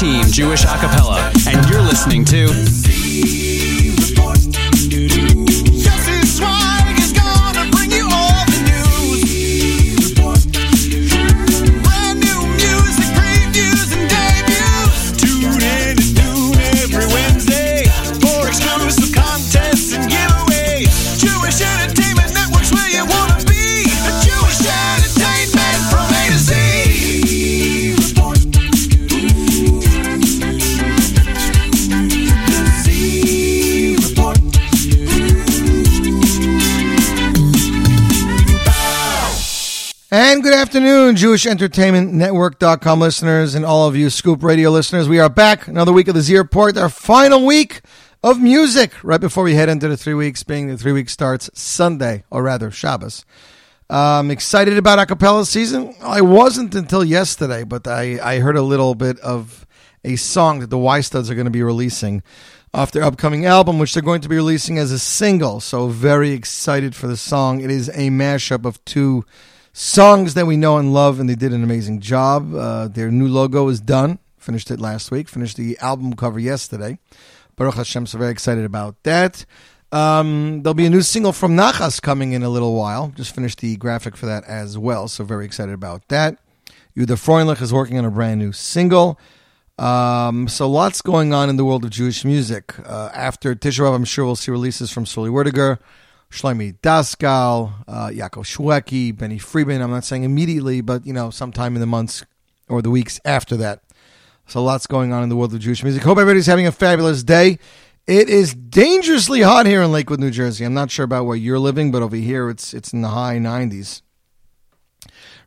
613 Jewish Acapella, afternoon, Jewish Entertainment Network.com listeners and all of you Scoop Radio listeners. We are back another week of the Z Report, our final week of music, right before we head into the three weeks, being the three week starts Sunday, or rather Shabbos. I'm excited about acapella season. I wasn't until yesterday, but I, I heard a little bit of a song that the Y Studs are going to be releasing off their upcoming album, which they're going to be releasing as a single. So very excited for the song. It is a mashup of two songs that we know and love, and they did an amazing job. Uh, their new logo is done. Finished it last week. Finished the album cover yesterday. Baruch Hashem, so very excited about that. Um, there'll be a new single from Nachas coming in a little while. Just finished the graphic for that as well, so very excited about that. Yuda Freundlich is working on a brand new single. Um, so lots going on in the world of Jewish music. Uh, after Tisha B'Av, I'm sure we'll see releases from Sruli Werdiger, Shlomi Daskal, uh, Yaakov Shweki, Benny Friedman. I'm not saying immediately, but you know, sometime in the months or the weeks after that. So lots going on in the world of Jewish music. Hope everybody's having a fabulous day. It is dangerously hot here in Lakewood, New Jersey. I'm not sure about where you're living, but over here it's it's in the high 90s.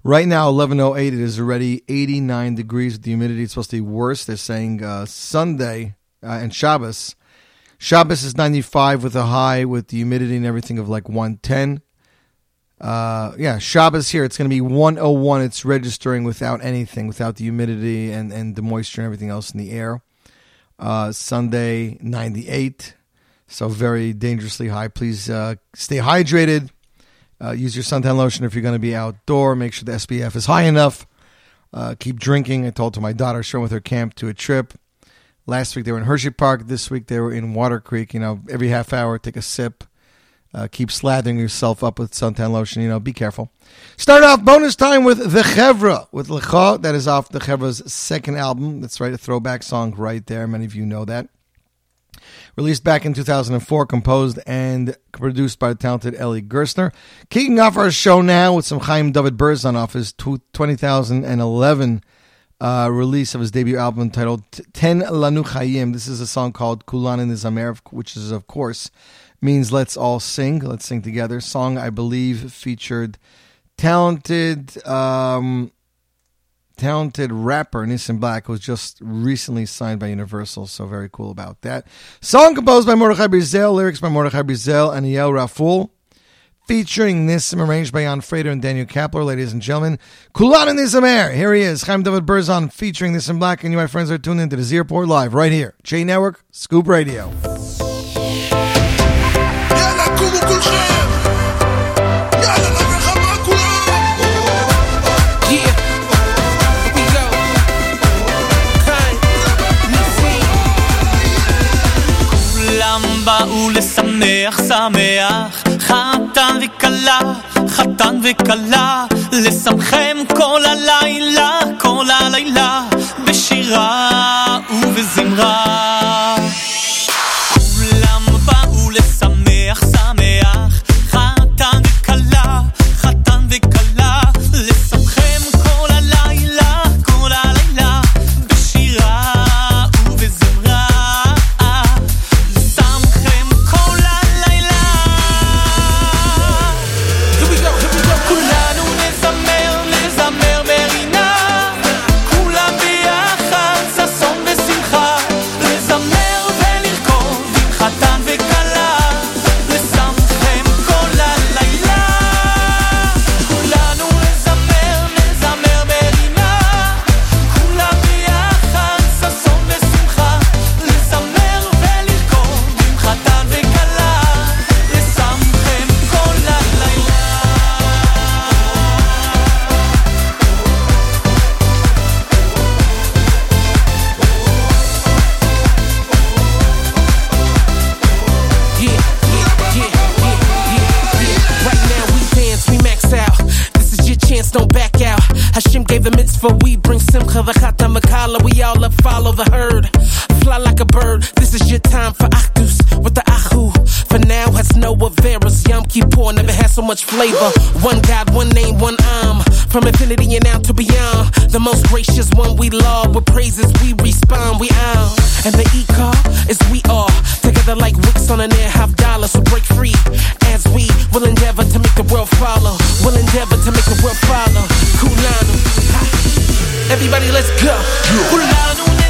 Right now, 11:08. It is already 89 degrees. The humidity is supposed to be worse. They're saying uh, Sunday uh, and Shabbos Shabbos is 95 with a high with the humidity and everything of like 110. Uh, yeah, Shabbos here, it's going to be 101. It's registering without anything, without the humidity and, and the moisture and everything else in the air. Uh, Sunday, 98. So very dangerously high. Please uh, stay hydrated. Uh, use your suntan lotion if you're going to be outdoor. Make sure the SPF is high enough. Uh, keep drinking. I told to my daughter, she went with her camp to a trip. Last week they were in Hershey Park. This week they were in Water Creek. You know, every half hour, take a sip. Uh, keep slathering yourself up with suntan lotion. You know, be careful. Start off bonus time with The Chevra with Lecha. That is off The Chevra's second album. That's right, a throwback song right there. Many of you know that. Released back in 2004, composed and produced by the talented Eli Gerstner. Kicking off our show now with some Chaim David Berzon off his 2011 uh, release of his debut album titled Ten Lanu Chayim. This is a song called Kulan in the Zamer, which is, of course, means let's all sing. Let's sing together. Song, I believe, featured talented. Um, talented rapper Nissim Black who was just recently signed by Universal, so very cool about that. Song composed by Mordechai Brizel, lyrics by Mordechai Brizel and Yael Raful featuring Nissim, arranged by Jan Frater and Daniel Kapler, ladies and gentlemen. Kulan Nissim Air. Here he is, Chaim David Berzon, featuring Nissim Black, and you, my friends, are tuned into the Z Report Live right here. J Network, Scoop Radio. באו לשמח, שמח וכלה, חתן וכלה לשמחם כל הלילה, כל הלילה בשירה ובזמרה. כולם באו לשמח שמח חתן וכלה, חתן וכלה Hashim gave the mitzvah, we bring simcha, the chata, makala. We all up follow the herd. Fly like a bird, this is your time for Achdus with the Ahu. For now, has no Avera's Yom Kippur never had so much flavor. One God, one name, one arm. From infinity and out to beyond. The most gracious one we love. With praises we respond, we are. And the E car is we are. Together like wicks on an air half dollar. So break free as we will endeavor to make the world follow. We'll endeavor to make the world follow. Kulanu. Everybody, let's go. Kulanu.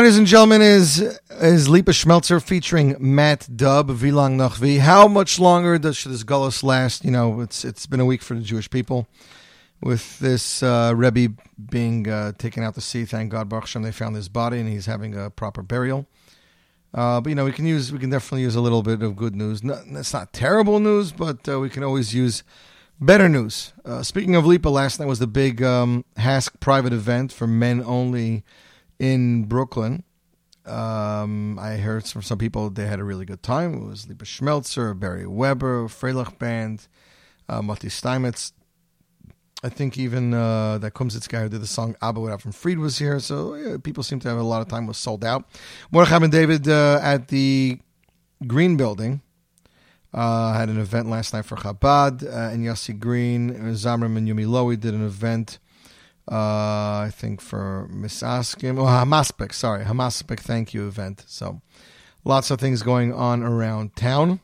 Ladies and gentlemen, is is Lipa Schmelzer featuring Matt Dubb, Vilang noch wie. How much longer does should this gullus last? You know, it's it's been a week for the Jewish people with this uh, Rebbe being uh, taken out to sea. Thank God, Baruch Hashem, they found his body and he's having a proper burial. Uh, but you know, we can use we can definitely use a little bit of good news. No, it's not terrible news, but uh, we can always use better news. Uh, speaking of Lipa, last night was the big um, Hask private event for men only in Brooklyn. Um, I heard from some people they had a really good time. It was Lipa Schmelzer, Barry Weber, Freilach Band, uh, Mati Steinmetz. I think even uh, that Kumsitz guy who did the song Abba Without from Fried was here. So yeah, people seem to have a lot of time was sold out. Mordechai and David uh, at the Green Building uh, had an event last night for Chabad uh, and Yossi Green. Zamram and Yumi Lowy did an event, uh, I think, for Misaskim. Oh, Hamaspik, sorry. Hamaspik thank you event. So lots of things going on around town.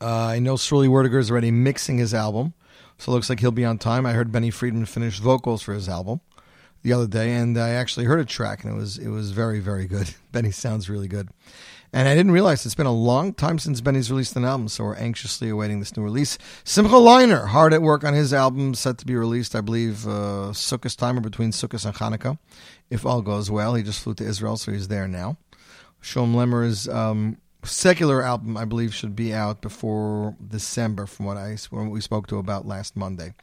Uh, I know Sruli Werdiger is already mixing his album, so it looks like he'll be on time. I heard Benny Friedman finish vocals for his album the other day, and I actually heard a track, and it was it was very very good. Benny sounds really good, and I didn't realize it's been a long time since Benny's released an album, so we're anxiously awaiting this new release. Simcha Leiner hard at work on his album, set to be released, I believe, uh, Sukkot time or between Sukkot and Hanukkah, if all goes well. He just flew to Israel, so he's there now. Sholem Lemmer's um, secular album, I believe, should be out before December, from what I what we spoke to about last Monday.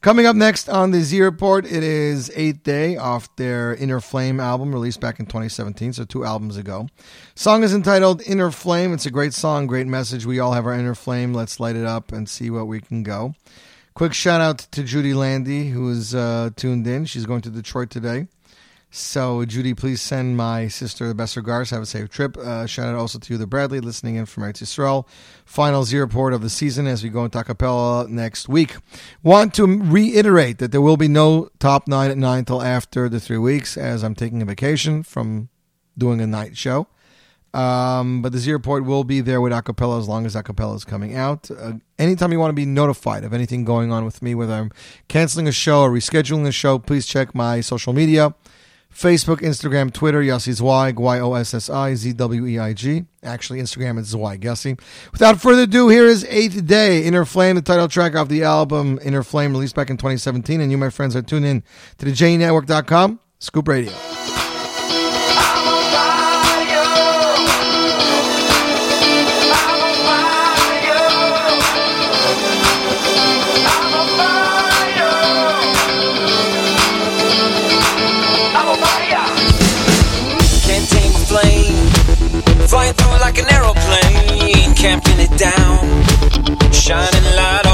Coming up next on the Z Report, it is Eighth Day off their Inner Flame album, released back in 2017, so two albums ago. Song is entitled Inner Flame. It's a great song, great message. We all have our inner flame. Let's light it up and see what we can go. Quick shout out to Judy Landy, who is uh, tuned in. She's going to Detroit today. So, Judy, please send my sister the best regards. Have a safe trip. Uh, shout out also to you, the Bradley, listening in from Eretz Yisrael. Final Z Report of the season as we go into acapella next week. Want to reiterate that there will be no top nine at nine until after the three weeks, as I'm taking a vacation from doing a night show. Um, but the Z Report will be there with acapella as long as acapella is coming out. Uh, anytime you want to be notified of anything going on with me, whether I'm canceling a show or rescheduling a show, please check my social media. Facebook, Instagram, Twitter, Yossi Zweig, Y O S S I Z W E I G. Actually, Instagram is Zweig Yossi. Without further ado, here is Eighth Day, Inner Flame, the title track off the album Inner Flame, released back in 2017. And you, my friends, are tuned in to the JNetwork.com, Scoop Radio. Like an aeroplane. Can't it down. Shining light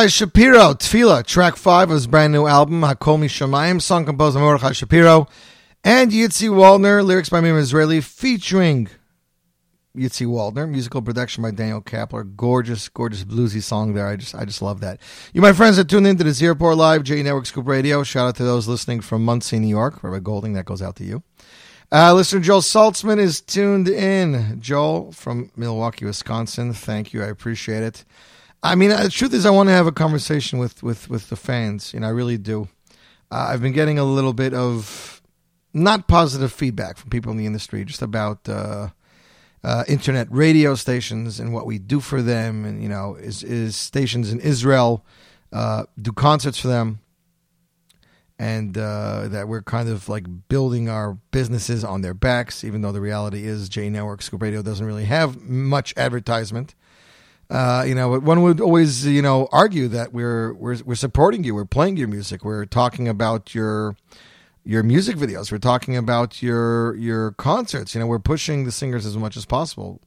Mordechai Shapiro, Tfila, track five of his brand new album, Hakomi Shamayim, song composed by Mordechai Shapiro and Yitzi Waldner, lyrics by Miriam Israeli, featuring Yitzi Waldner, musical production by Daniel Kapler. Gorgeous, gorgeous bluesy song there. I just, I just love that. You, my friends, are tuned in to the Z Report Live, J Network Scoop Radio. Shout out to those listening from Monsey, New York, Rabbi Golding. That goes out to you. Uh, listener Joel Saltzman is tuned in. Joel from Milwaukee, Wisconsin. Thank you. I appreciate it. I mean, uh, the truth is, I want to have a conversation with, with, with the fans. You know, I really do. Uh, I've been getting a little bit of not positive feedback from people in the industry just about uh, uh, internet radio stations and what we do for them, and you know, is is stations in Israel uh, do concerts for them, and uh, that we're kind of like building our businesses on their backs, even though the reality is J Network Scoop Radio doesn't really have much advertisement. Uh, you know, one would always, you know, argue that we're we're we're supporting you, we're playing your music, we're talking about your your music videos, we're talking about your your concerts. You know, we're pushing the singers as much as possible.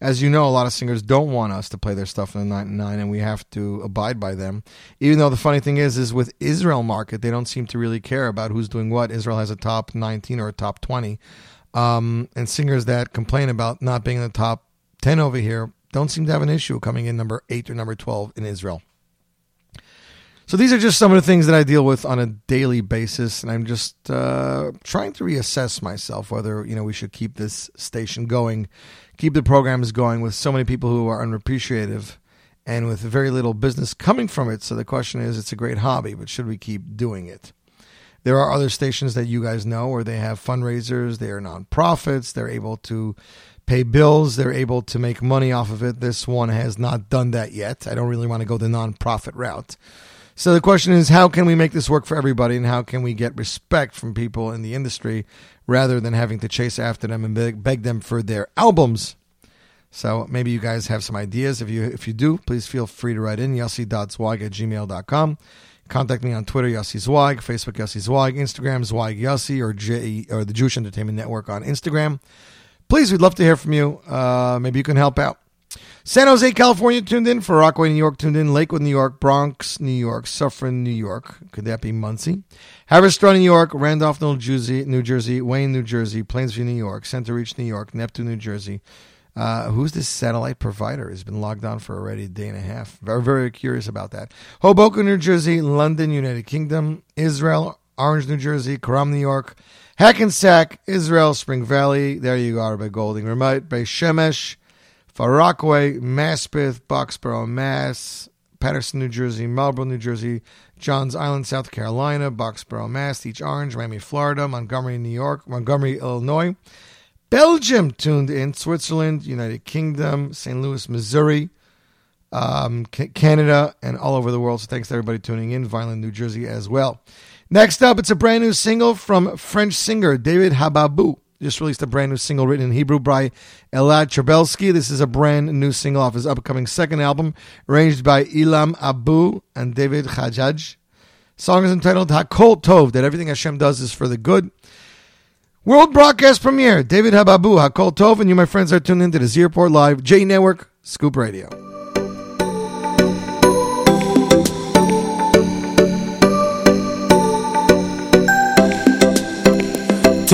As you know, a lot of singers don't want us to play their stuff in the 99, and we have to abide by them. Even though the funny thing is, is with Israel market, they don't seem to really care about who's doing what. Israel has a top 19 or a top 20, um, and singers that complain about not being in the top 10 over here don't seem to have an issue coming in number eight or number 12 in Israel. So these are just some of the things that I deal with on a daily basis, and I'm just uh, trying to reassess myself whether you know we should keep this station going, keep the programs going with so many people who are unappreciative, and with very little business coming from it. So the question is, it's a great hobby, but should we keep doing it? There are other stations that you guys know where they have fundraisers, they are nonprofits, they're able to pay bills, they're able to make money off of it. This one has not done that yet. I don't really want to go the nonprofit route. So the question is, how can we make this work for everybody, and how can we get respect from people in the industry rather than having to chase after them and beg, them for their albums? So maybe you guys have some ideas. If you if you do, please feel free to write in yossi.zweig at gmail.com. Contact me on Twitter, Yossi Zweig, Facebook, Yossi Zweig, Instagram, Zweig Yossi, or, J, or the Jewish Entertainment Network on Instagram. Please, we'd love to hear from you. Uh, maybe you can help out. San Jose, California tuned in. Far Rockaway, New York tuned in. Lakewood, New York. Bronx, New York. Suffern, New York. Could that be Monsey? Haverstraw, New York. Randolph, New Jersey. New Jersey. Wayne, New Jersey. Plainsview, New York. Centereach, New York. Neptune, New Jersey. Uh, who's this satellite provider? Has been logged on for already a day and a half. Very, very curious about that. Hoboken, New Jersey. London, United Kingdom. Israel, Orange, New Jersey. Karam, New York. Hackensack, Israel, Spring Valley. There you are by Golding Remote. Beit Shemesh. Far Rockaway, Maspeth, Boxborough, Mass, Paterson, New Jersey, Marlborough, New Jersey, Johns Island, South Carolina, Boxborough, Mass, East Orange, Miami, Florida, Montgomery, New York, Montgomery, Illinois, Belgium tuned in, Switzerland, United Kingdom, St. Louis, Missouri, um, Ca- Canada, and all over the world. So thanks to everybody tuning in, Violent, New Jersey as well. Next up, it's a brand new single from French singer David Hababu. Just released a brand new single written in Hebrew by Elad Cherbelsky. This is a brand new single off his upcoming second album, arranged by Ilam Abu and David Hajjaj. Song is entitled Hakol Tov, that everything Hashem does is for the good. World broadcast premiere, David Hababu, Hakol Tov, and you, my friends, are tuned into the Z Report Live, J Network, Scoop Radio.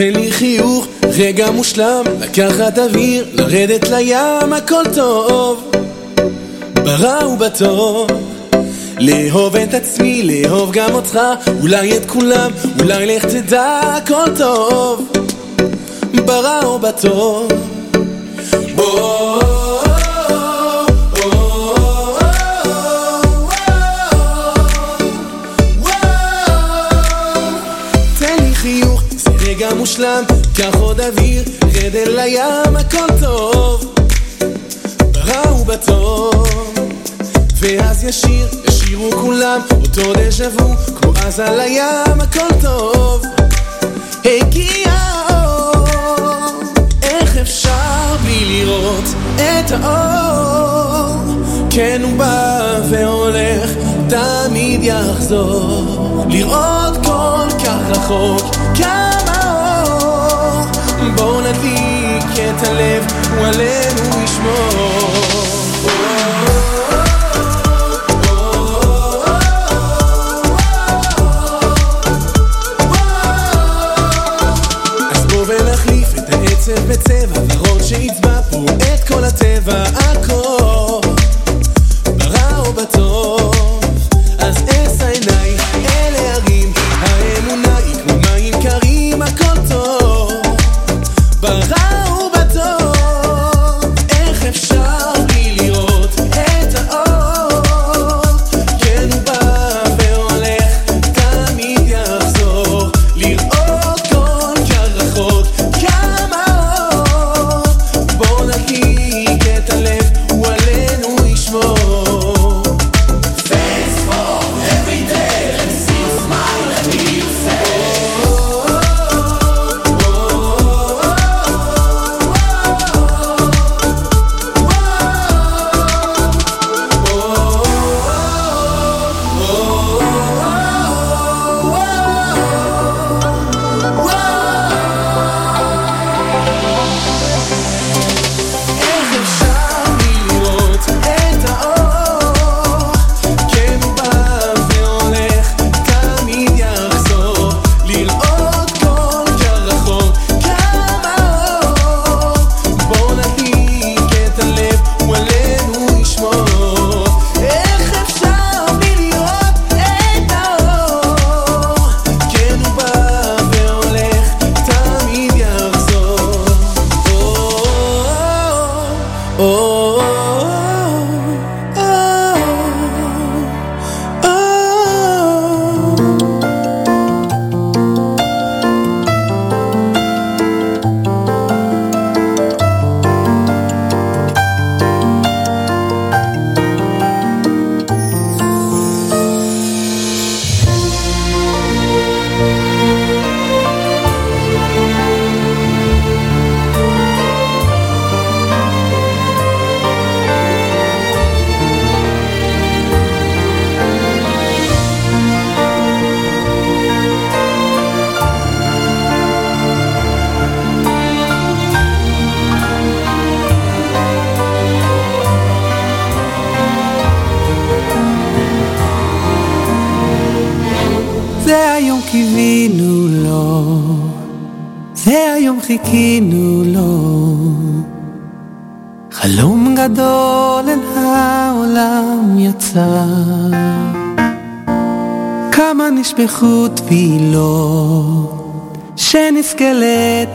תן לי חיוך, רגע מושלם, לקחת אוויר, לרדת לים, הכל טוב. ברע ובטוב. לאהוב את עצמי, לאהוב גם אותך, אולי את כולם, אולי לך תדע, הכל טוב. ברע או בטוב. וואו, רגע מושלם, קח עוד אוויר, רד אל הים, הכל טוב. ברע ובטוב. ואז ישיר, ישירו כולם, אותו דז'ה וו, כמו אז על הים, הכל טוב. הגיע האור, איך אפשר בלי לראות את האור? כן הוא בא והולך, תמיד יחזור. לראות כל כך רחוק, אור. בואו נדליק את הלב, הוא עלינו ישמור. בצבע ורוד שיצבע פה את כל הטבע הכל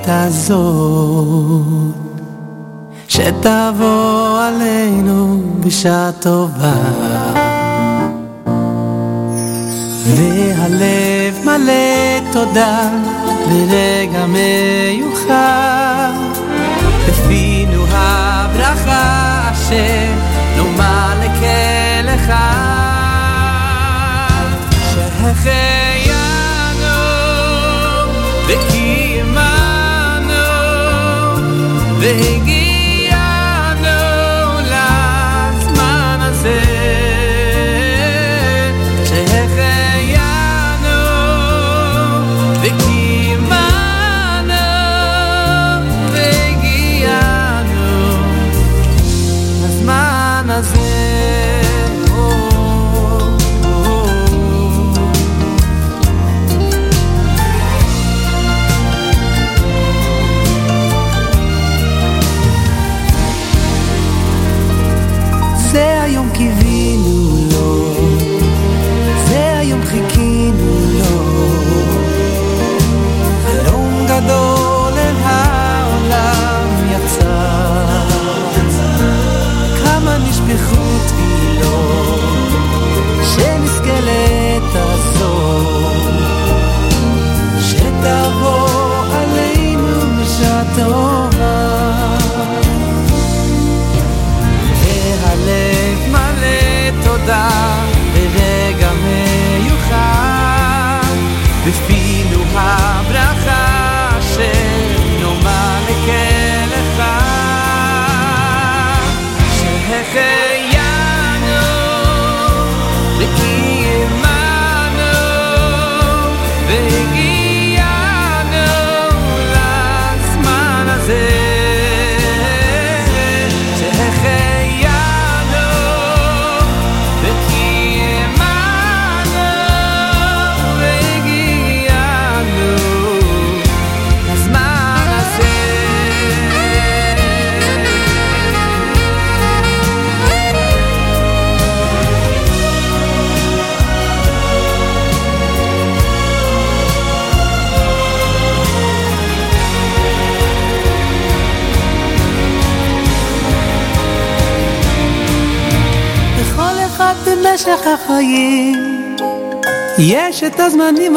לעת הזאת. שתבוא עלינו בשעה טובה. והלב מלא תודה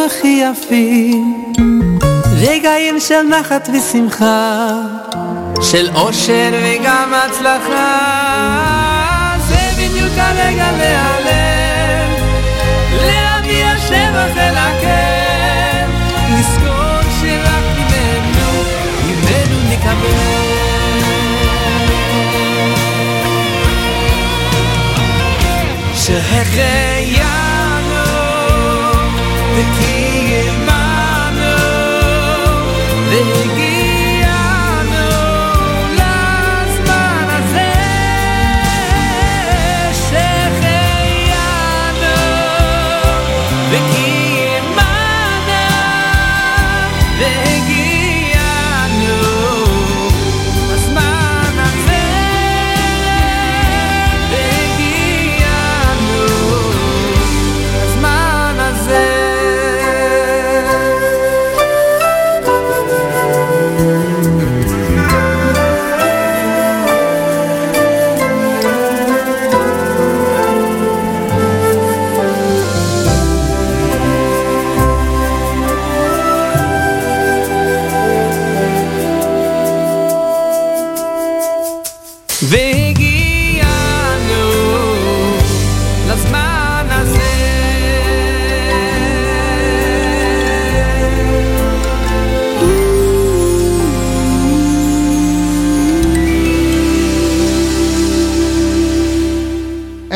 הכי יפים רגעים של נחת ושמחה. של אושר וגם הצלחה. זה בדיוק הרגע להיעלם. להביע שבח אל הקר לזכור שרק ממנו ממנו נקבל. שהחיינו וקיימנו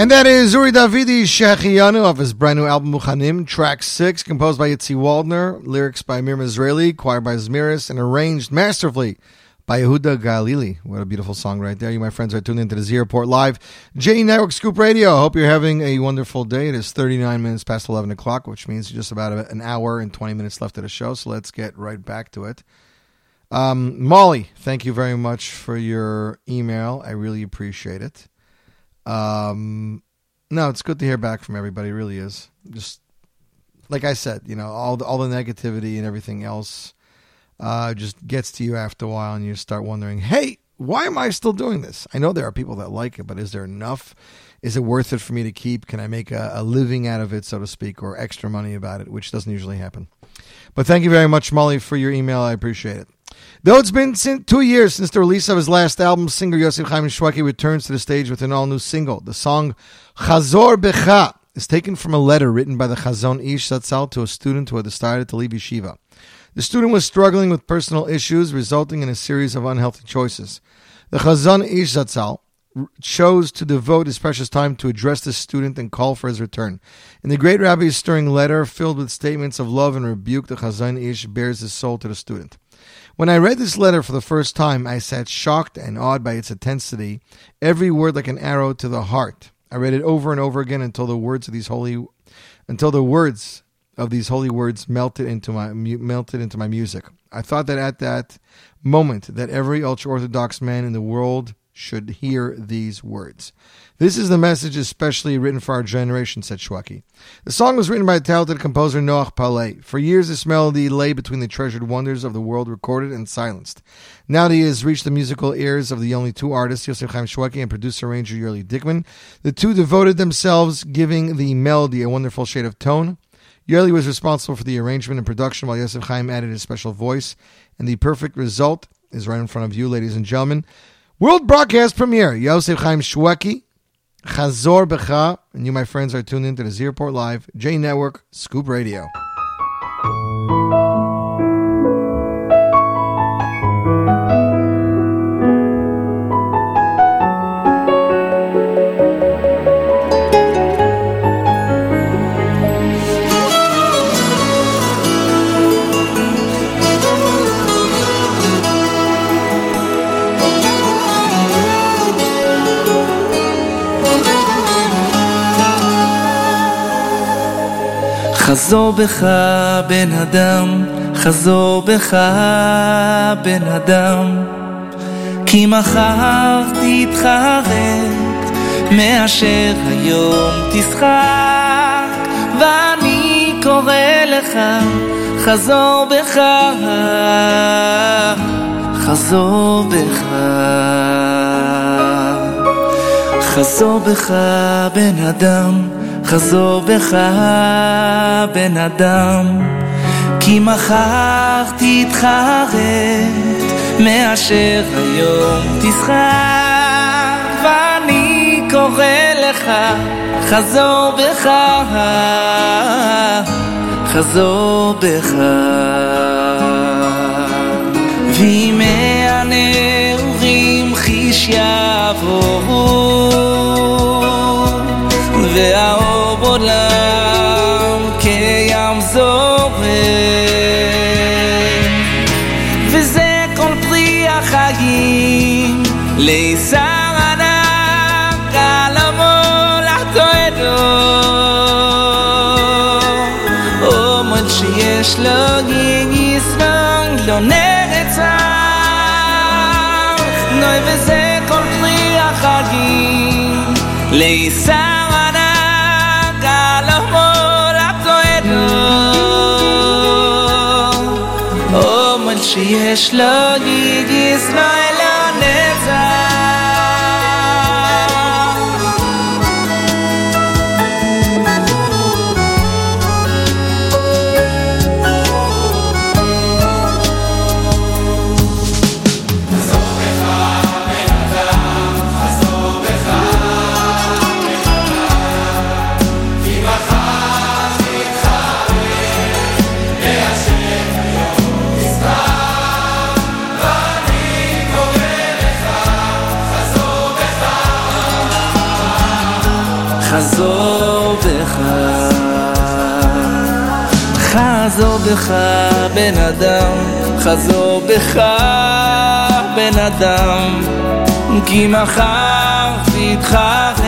And that is Uri Davidi Shechiyanu of his brand new album Muchanim, track six, composed by Yitzi Waldner, lyrics by Mir Israeli, choir by Zmiris, and arranged masterfully by Yehuda Galili. What a beautiful song right there. You, my friends, are tuned into the Z Report Live. J Network Scoop Radio. Hope you're having a wonderful day. It is 39 minutes past 11 o'clock, which means just about an hour and 20 minutes left of the show. So let's get right back to it. Um, Molly, thank you very much for your email. I really appreciate it. Um, no, it's good to hear back from everybody. It really is. Just like I said, you know, all the, all the negativity and everything else uh, just gets to you after a while, and you start wondering, hey, why am I still doing this? I know there are people that like it, but is there enough? Is it worth it for me to keep? Can I make a, a living out of it, so to speak, or extra money about it, which doesn't usually happen? But thank you very much, Molly, for your email. I appreciate it. Though it's been two years since the release of his last album, singer Yosef Chaim Shweki returns to the stage with an all-new single. The song Chazor Becha is taken from a letter written by the Chazon Ish Zatzal to a student who had decided to leave yeshiva. The student was struggling with personal issues, resulting in a series of unhealthy choices. The Chazon Ish Zatzal chose to devote his precious time to address the student and call for his return. In the great rabbi's stirring letter, filled with statements of love and rebuke, the Chazon Ish bears his soul to the student. When I read this letter for the first time, I sat shocked and awed by its intensity, every word like an arrow to the heart. I read it over and over again until the words of these holy, until the words of these holy words melted into my melted into my music. I thought that at that moment that every ultra orthodox man in the world should hear these words. This is the message especially written for our generation, said Shweki. The song was written by talented composer Noach Paley. For years, this melody lay between the treasured wonders of the world, recorded and silenced. Now that he has reached the musical ears of the only two artists, Yosef Chaim Shweki and producer-arranger Yurli Dickman, the two devoted themselves, giving the melody a wonderful shade of tone. Yurli was responsible for the arrangement and production, while Yosef Chaim added his special voice, and the perfect result is right in front of you, ladies and gentlemen. World broadcast premiere, Yosef Chaim Shweki, Chazor Becha, and you, my friends, are tuned into the Z Report Live, J Network, Scoop Radio. חזור בך בן אדם, חזור בך בן אדם, כי מחר תתחרט, מאשר היום תשחק, ואני קורא לך, חזור בך, חזור בך. חזור בך בן אדם, חזור בך בן אדם, כי מחר תתחרט, מאשר היום תשחק, ואני קורא לך, חזור בך, חזור בך. וימי הנעורים חיש יעברו והאור love בן אדם, חזור בך בן אדם, כי מחר תתחרט,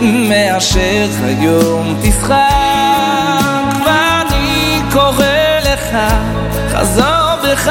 מאשר היום תשחק, ואני קורא לך, חזור בך,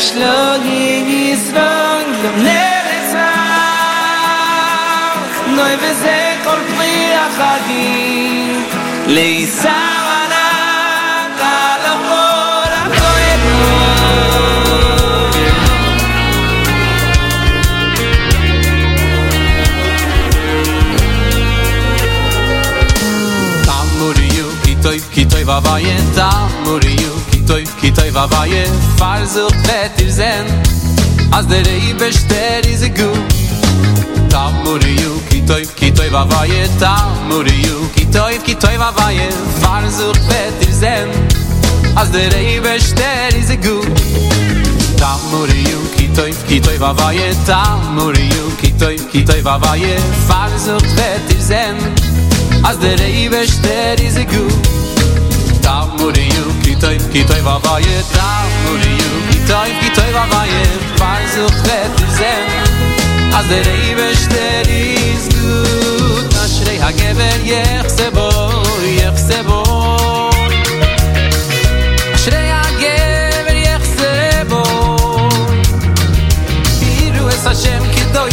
שלוגי איז וואנגן אין לערע נוי וזה כל פרי החגים. חדי ליסה וואנא קא לא toy va vaye far zol vet iz zen. Az der i bester er iz a gut. Tam mur yu ki toy ki toy va vaye tam mur yu ki toy ki toy va vaye far zol vet iz zen. Az der i bester er iz a gut. Tam mur yu ki toy ki toy va vaye tam mur yu ki toy ki toy va vaye far zol vet iz zen. Az der i bester er iz a gut. Tam mur yu kitoy kitoy va vaye tav nu li yu. Kitoy kitoy va vaye far zu khret zen. Az der ibe shteri iz gut a shrei ha gever yech se bo yech se bo shrei ha gever yech se bo biru es a shem kitoy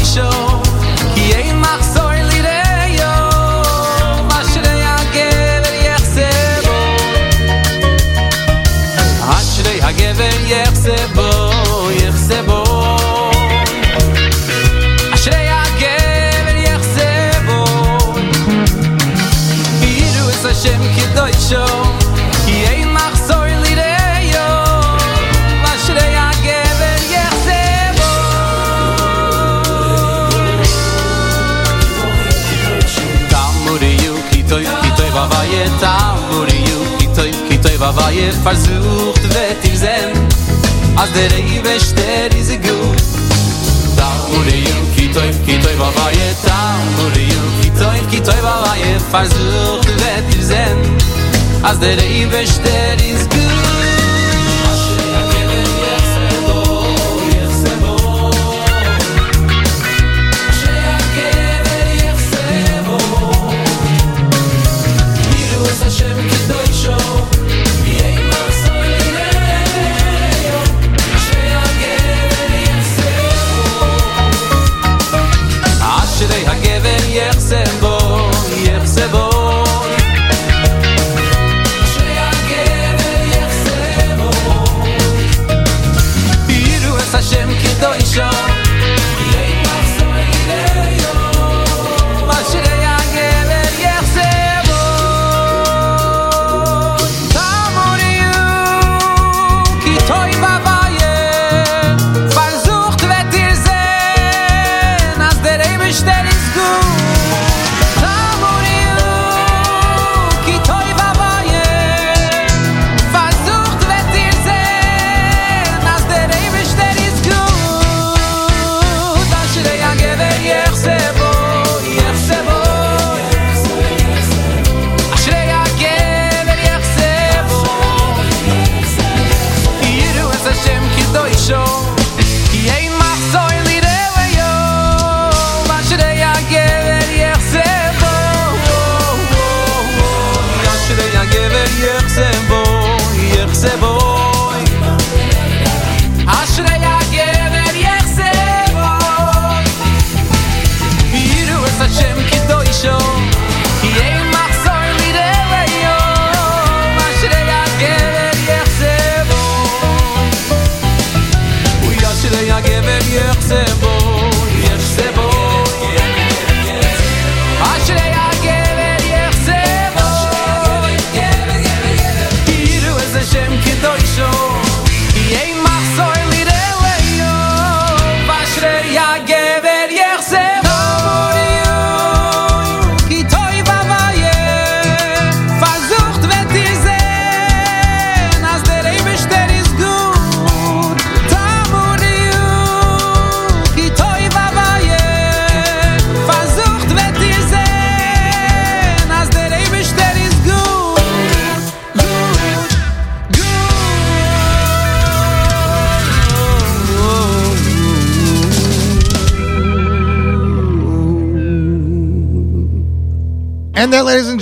Weil ich versucht, wird ich sehen Als der Rebe steht, ist er gut. Da wurde ihr, kitoi, kitoi, wa wa ye Da wurde ihr, kitoi, kitoi, wa Versucht, wird ich sehen Als der Rebe steht, ist gut.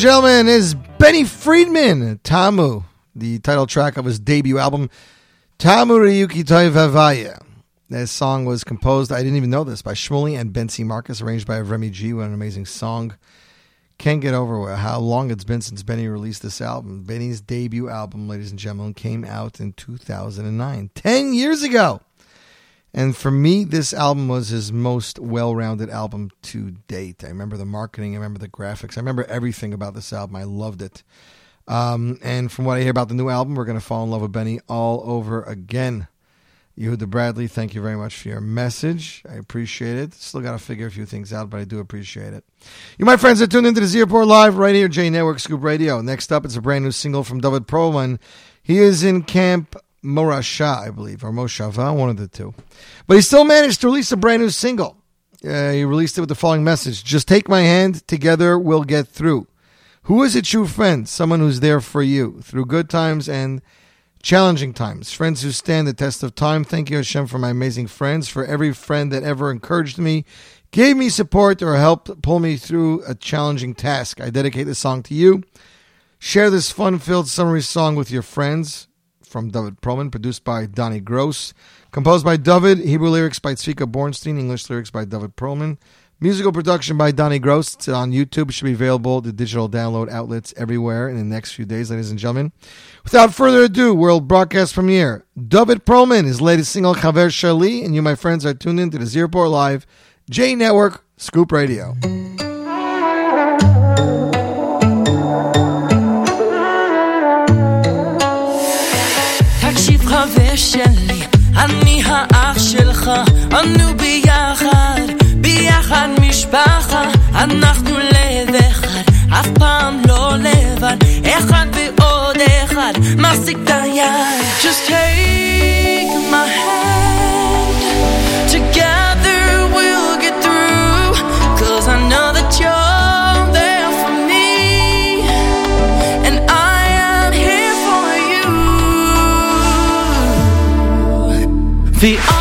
Gentlemen, is Benny Friedman, Tamu, the title track of his debut album, Tamu Ryuki Toivavaya. This song was composed, I didn't even know this, by Shmuley and Bentzi Marcus, arranged by Remy G. What an amazing song. Can't get over how long it's been since Benny released this album. Benny's debut album, ladies and gentlemen, came out in 2009, 10 years ago. And for me, this album was his most well rounded album to date. I remember the marketing, I remember the graphics, I remember everything about this album. I loved it. Um, and from what I hear about the new album, we're going to fall in love with Benny all over again. Yehuda Bradley, thank you very much for your message. I appreciate it. Still got to figure a few things out, but I do appreciate it. You, my friends, are tuned into the Z Report Live right here, J Network Scoop Radio. Next up, it's a brand new single from David Perlman. He is in Camp Morasha, I believe, or Moshava, one of the two. But he still managed to release a brand new single. Uh, he released it with the following message Just take my hand, together we'll get through. Who is a true friend? Someone who's there for you through good times and challenging times. Friends who stand the test of time. Thank you, Hashem, for my amazing friends, for every friend that ever encouraged me, gave me support, or helped pull me through a challenging task. I dedicate this song to you. Share this fun filled summary song with your friends from David Perlman, produced by Donnie Gross. Composed by David, Hebrew lyrics by Tzvika Bornstein, English lyrics by David Perlman. Musical production by Donnie Gross. It's on YouTube. It should be available to digital download outlets everywhere in the next few days, ladies and gentlemen. Without further ado, world broadcast premiere. David Perlman, his latest single, Chaver Shali, and you, my friends, are tuned in to the Z Report Live, J Network, Scoop Radio. חבר שלי, אני האח שלך, אנו ביחד, ביחד משפחה, אנחנו לב אחד, אף פעם לא לבד, אחד ועוד אחד, מחזיק את היד. Just take my hand, The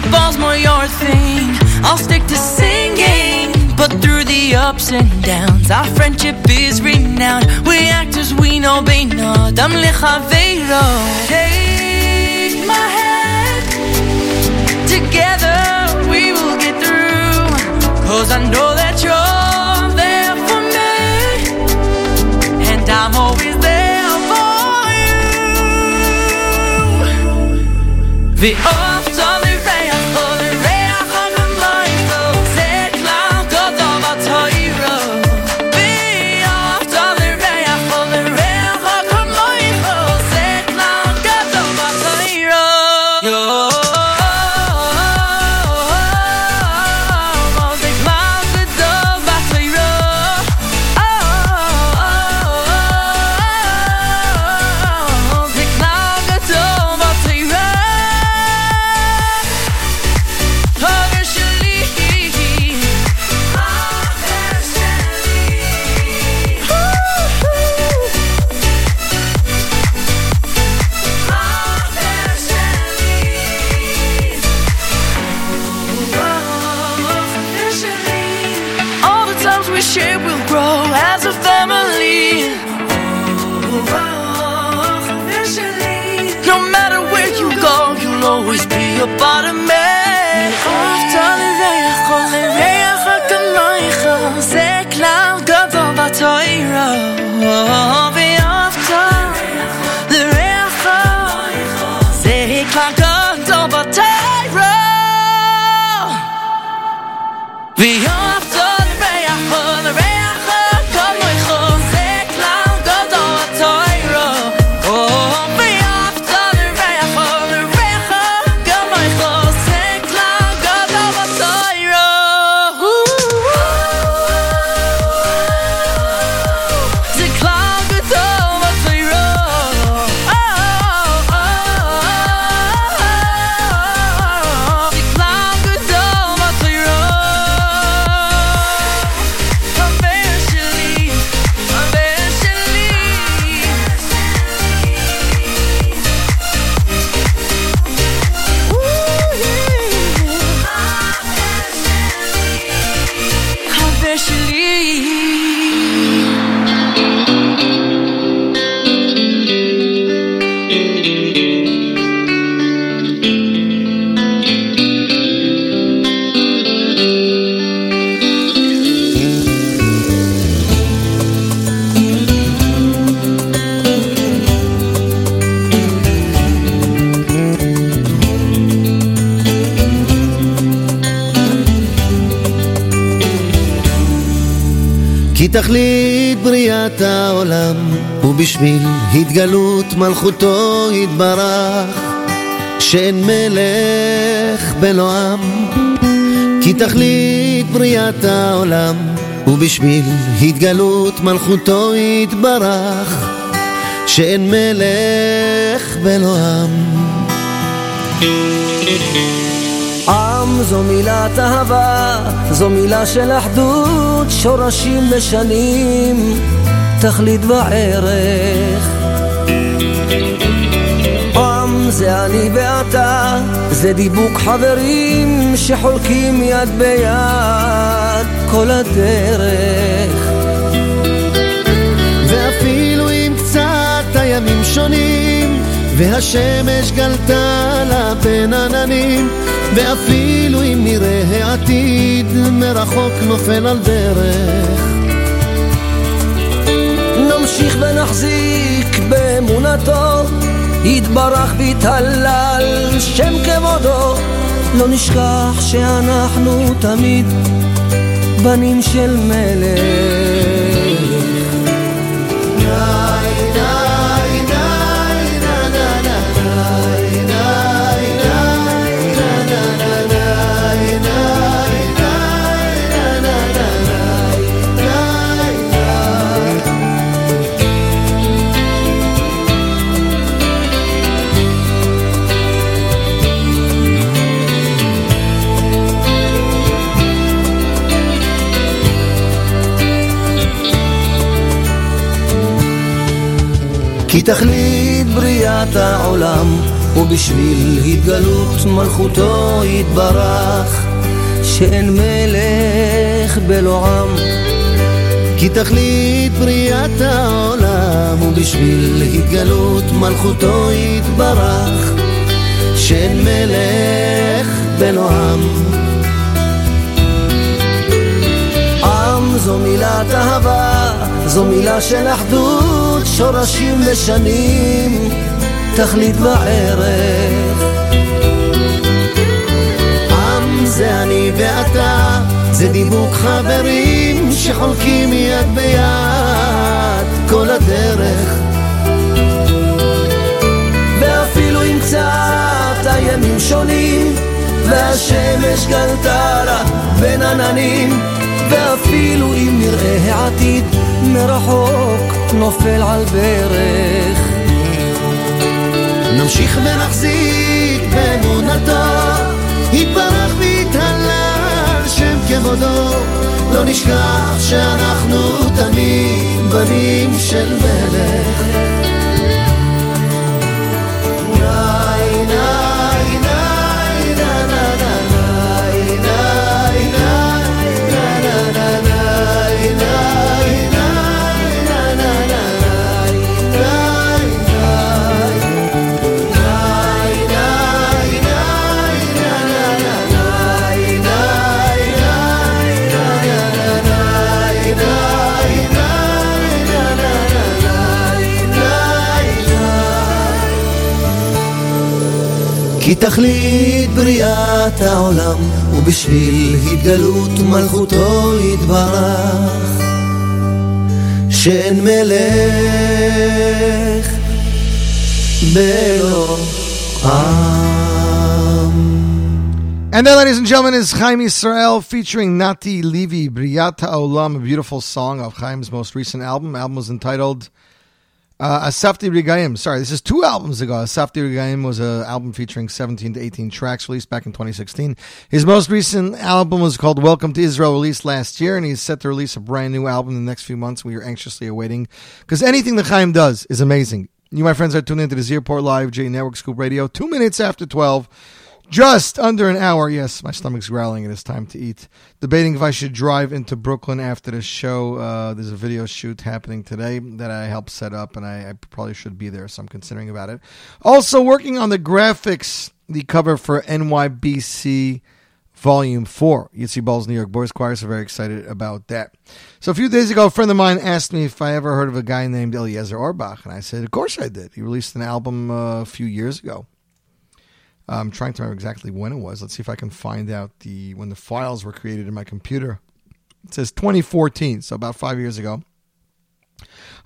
Football's more your thing. I'll stick to singing. But through the ups and downs, our friendship is renowned. We act as we know Beno, Dam Lechavero. Take my hand. Together we will get through. Cause I know that you're there for me. And I'm always there for you. The כי תכלית בריאת העולם ובשביל התגלות מלכותו יתברך שאין מלך בלא עם. כי תכלית בריאת העולם ובשביל התגלות מלכותו יתברך שאין מלך בלא עם עם זו מילת אהבה, זו מילה של אחדות, שורשים ושנים, תכלית וערך. עם זה אני ואתה, זה דיבוק חברים שחולקים יד ביד כל הדרך. ואפילו אם קצת הימים שונים והשמש גלתה לה בין עננים ואפילו אם נראה העתיד מרחוק נופל על דרך נמשיך ונחזיק באמונתו, יתברך ויתהלל שם כבודו. לא נשכח שאנחנו תמיד בנים של מלך. כי תכלית בריאת העולם ובשביל התגלות מלכותו יתברך שאין מלך בלא עם. כי תכלית בריאת העולם ובשביל התגלות מלכותו יתברך שאין מלך בלא עם. עם זו מילת אהבה, זו מילה של אחדות, שורשים ושנים, תכלית וערך. עם זה אני ואתה, זה דיבוק חברים שחולקים יד ביד כל הדרך. ואפילו אם קצת הימים שונים, והשמש גלתה לה בין עננים, ואפילו אם נראה העתיד מרחוק נופל על ברך. נמשיך ונחזיק באמונתו, יתברך ויתהלל שם כבודו. לא נשכח שאנחנו תמיד בנים של מלך. כי תכלית בריאת העולם הוא בשביל התגלות מלכותו יתברך שאין מלך בלא And then, ladies and gentlemen, is Chaim Israel featuring Nati Levi, Briyat Olam, a beautiful song of Chaim's most recent album. The album was entitled uh, Asafti Rigayim. Sorry, this is two albums ago. Asafti Rigaim was an album featuring 17 to 18 tracks released back in 2016. His most recent album was called Welcome to Israel, released last year, and he's set to release a brand new album in the next few months. We are anxiously awaiting because anything that Chaim does is amazing. You, my friends, are tuned into the Z Report Live J Network Scoop Radio, two minutes after 12. Just under an hour. Yes, my stomach's growling. It is time to eat. Debating if I should drive into Brooklyn after the show. Uh, there's a video shoot happening today that I helped set up, and I, I probably should be there, so I'm considering about it. Also, working on the graphics, the cover for NYBC Volume 4. Yitzi Bald's New York Boys Choir, so very excited about that. So a few days ago, a friend of mine asked me if I ever heard of a guy named Eliezer Orbach, and I said, of course I did. He released an album uh, a few years ago. I'm trying to remember exactly when it was. Let's see if I can find out the when the files were created in my computer. It says 2014, so about five years ago.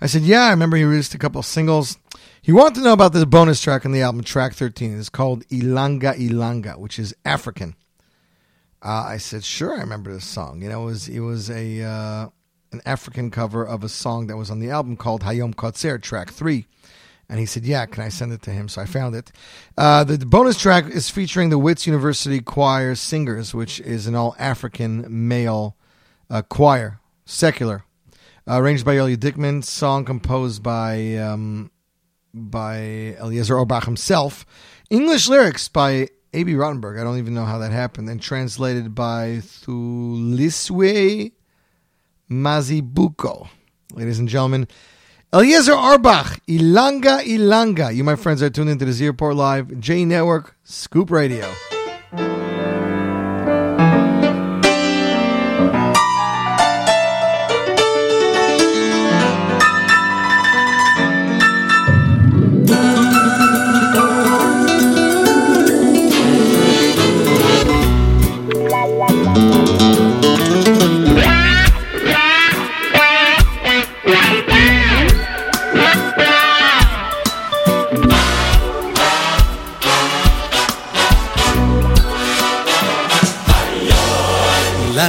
I said, "Yeah, I remember he released a couple of singles." He wanted to know about this bonus track on the album, track 13. It's called Ilanga Ilanga, which is African. Uh, I said, "Sure, I remember this song. You know, it was it was a uh, an African cover of a song that was on the album called Hayom Kotzer, track three. And he said, Yeah, can I send it to him? So I found it. Uh, the, bonus track is featuring the Wits University Choir Singers, which is an all African male uh, choir, secular. Uh, arranged by Elia Dickman, song composed by um, by Eliezer Orbach himself. English lyrics by A.B. Rottenberg. I don't even know how that happened. And translated by Thuliswe Mazibuko. Ladies and gentlemen, Eliezer Orbach, Ilanga Ilanga. You, my friends, are tuned into the Z Report Live, J Network, Scoop Radio.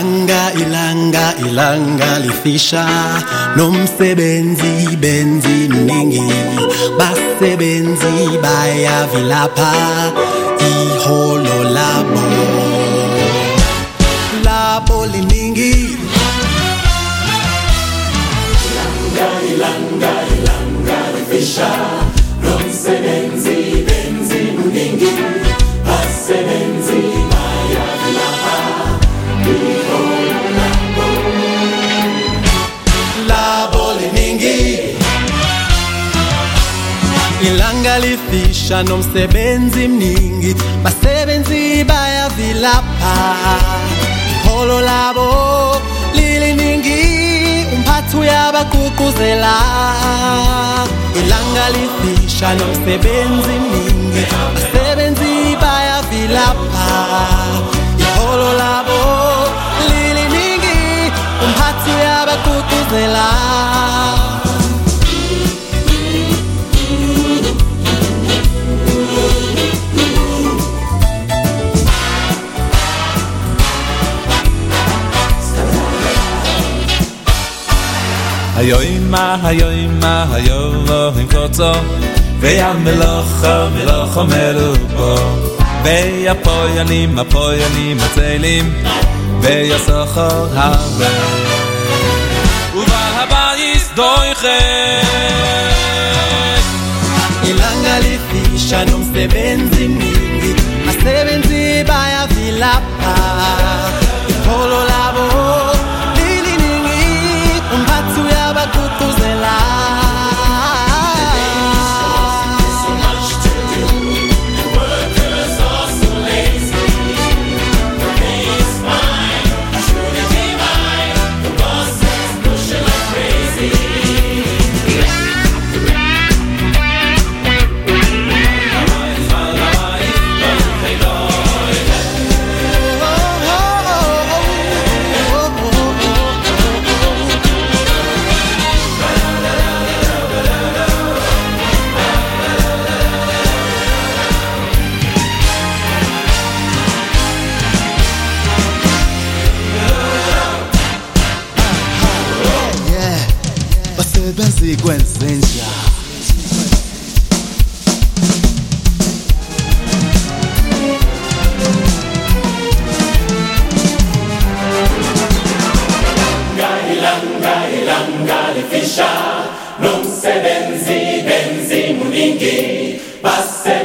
Ilanga ilanga ilanga lifisha. Nomsebenzi benzi mningi. Basebenzi bayavilapha. Iholo labo. Labo liningi. Ilanga ilanga ilanga lifisha ilanga lifisha nomsebenzi mningi. Basebenzi bayavilapha. Iholo labo liliningi umphathi uyabagqugquzela ilanga lifisha nomsebenzi mningi. Basebenzi bayavilapha. Iholo labo liliningi umphathi uyabagqugquzela Hayoima, hayoima, hayovo im kotzo Ve'al melocha, melocha merubo Ve'ya poyanim, apoyanim, atzelim Ve'ya sochor harbe Uval habayis doichet ilanga lifisha nomsebenzi mningi basi kwa nsenja Fisha, non se benzi, benzi muningi, basse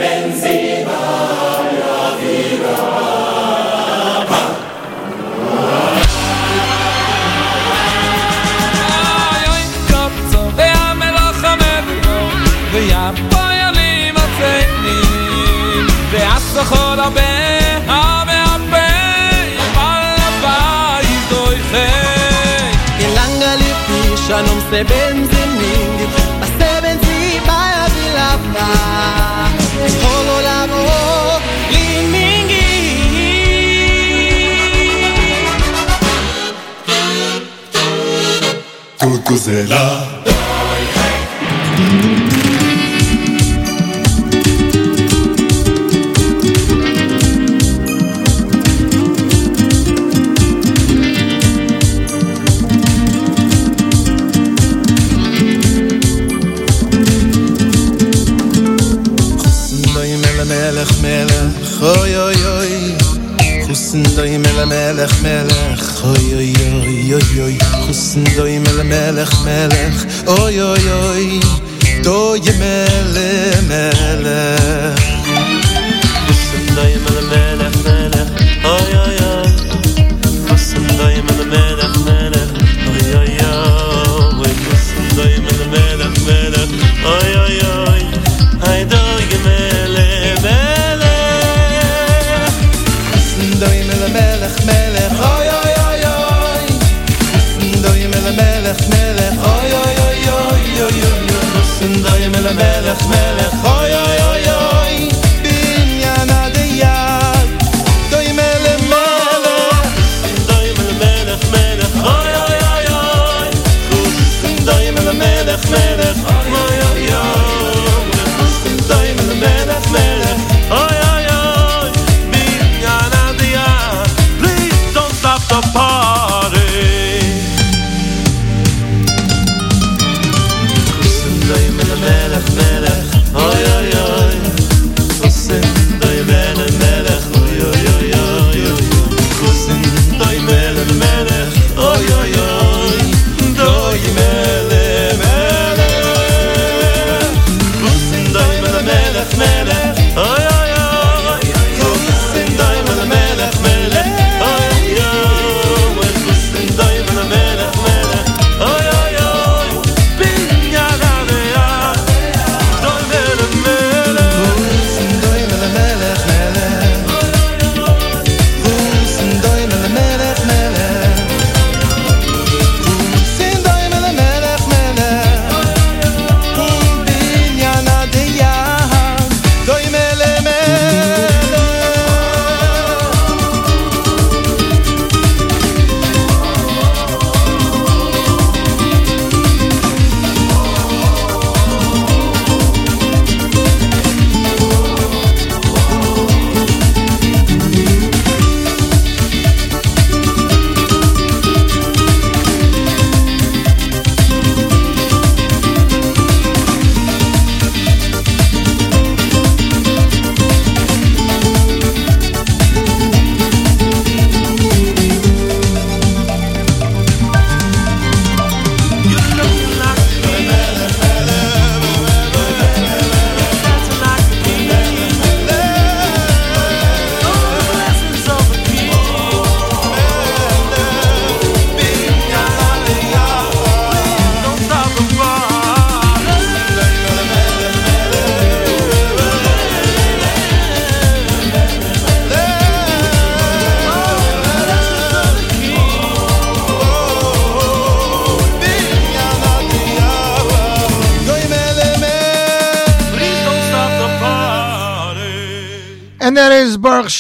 fisha non se benzi mingi Ma se benzi baia Holo lavo li mingi Tutto se melech melech Oy oy oy oy oy Husin doy mele melech melech Oy oy oy Doy mele melech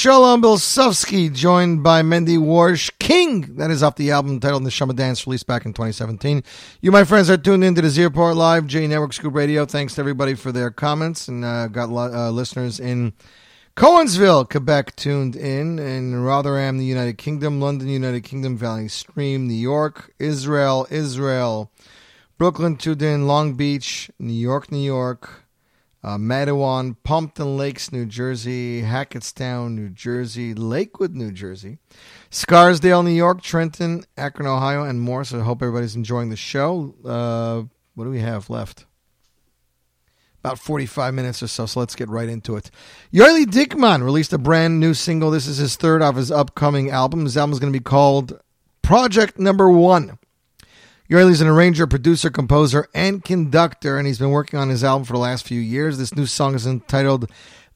Shalom Bilsovsky, joined by Mendy Warsh King. That is off the album titled Neshama Dance, released back in 2017. You, my friends, are tuned into the Z Report Live, J Network Scoop Radio. Thanks to everybody for their comments, and uh, got uh, listeners in Cowansville, Quebec, tuned in, in Rotherham, the United Kingdom, London, United Kingdom, Valley Stream, New York, Israel, Israel, Brooklyn tuned in, Long Beach, New York, New York, uh, Mattawan, Pompton Lakes, New Jersey, Hackettstown, New Jersey, Lakewood, New Jersey, Scarsdale, New York, Trenton, Akron, Ohio, and more. So I hope everybody's enjoying the show. Uh, what do we have left? About 45 minutes or so, so let's get right into it. Yoeli Dickman released a brand new single. This is his third off his upcoming album. His album is going to be called Project Number One. Yoeli's an arranger, producer, composer, and conductor, and he's been working on his album for the last few years. This new song is entitled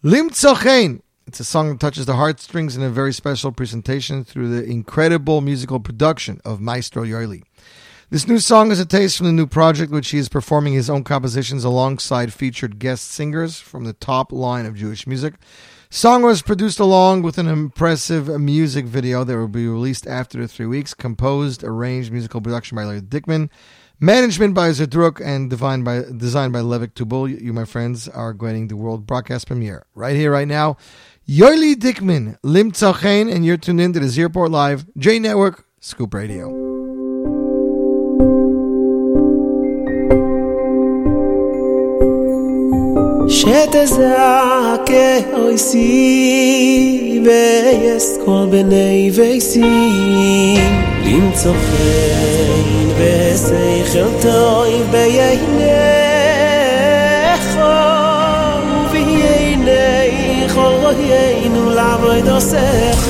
Limtzochein. It's a song that touches the heartstrings in a very special presentation through the incredible musical production of Maestro Yoeli. This new song is a taste from the new project, which he is performing his own compositions alongside featured guest singers from the top line of Jewish music. Song was produced along with an impressive music video that will be released after the three weeks. Composed, arranged, musical production by Larry Dickman. Management by Zedruk and designed by, designed by Levik Tubul. You, my friends, are getting the world broadcast premiere right here, right now. Yoeli Dickman, Lim Tzachen, and you're tuned in to the Z Report Live, J Network, Scoop Radio. שתזעקה אוי סי ויסקול בני וייסי למצוא חיין ושכל טוב ביינך וביינך אוריינו לעבוד עושך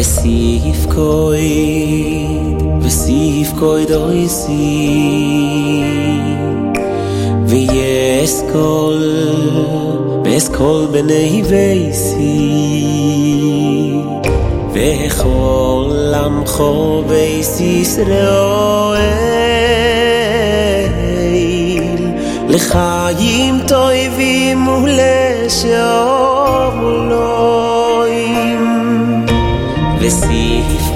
וסיף קויד, וסיף קויד אויסי ויש קול, ויש קול בני וייסי וכל עמכו בייס ישראל לחיים טובים ולשאולים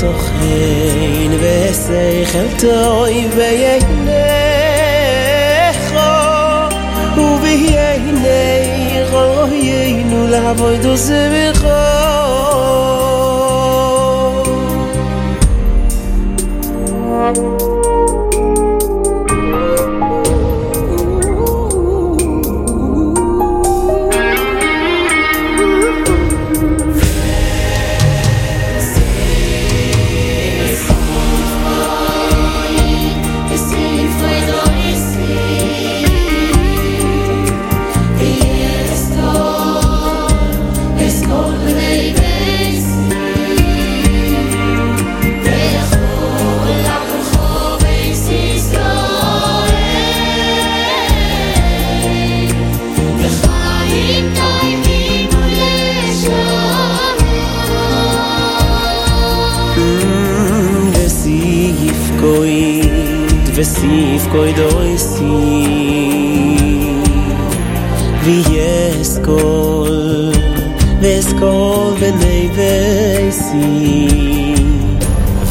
סוכן ושכל טוי khotoy ve יינו לעבוד u do קויד, וסיף קויד אויסי ויש קול, ויש קול בני וייסי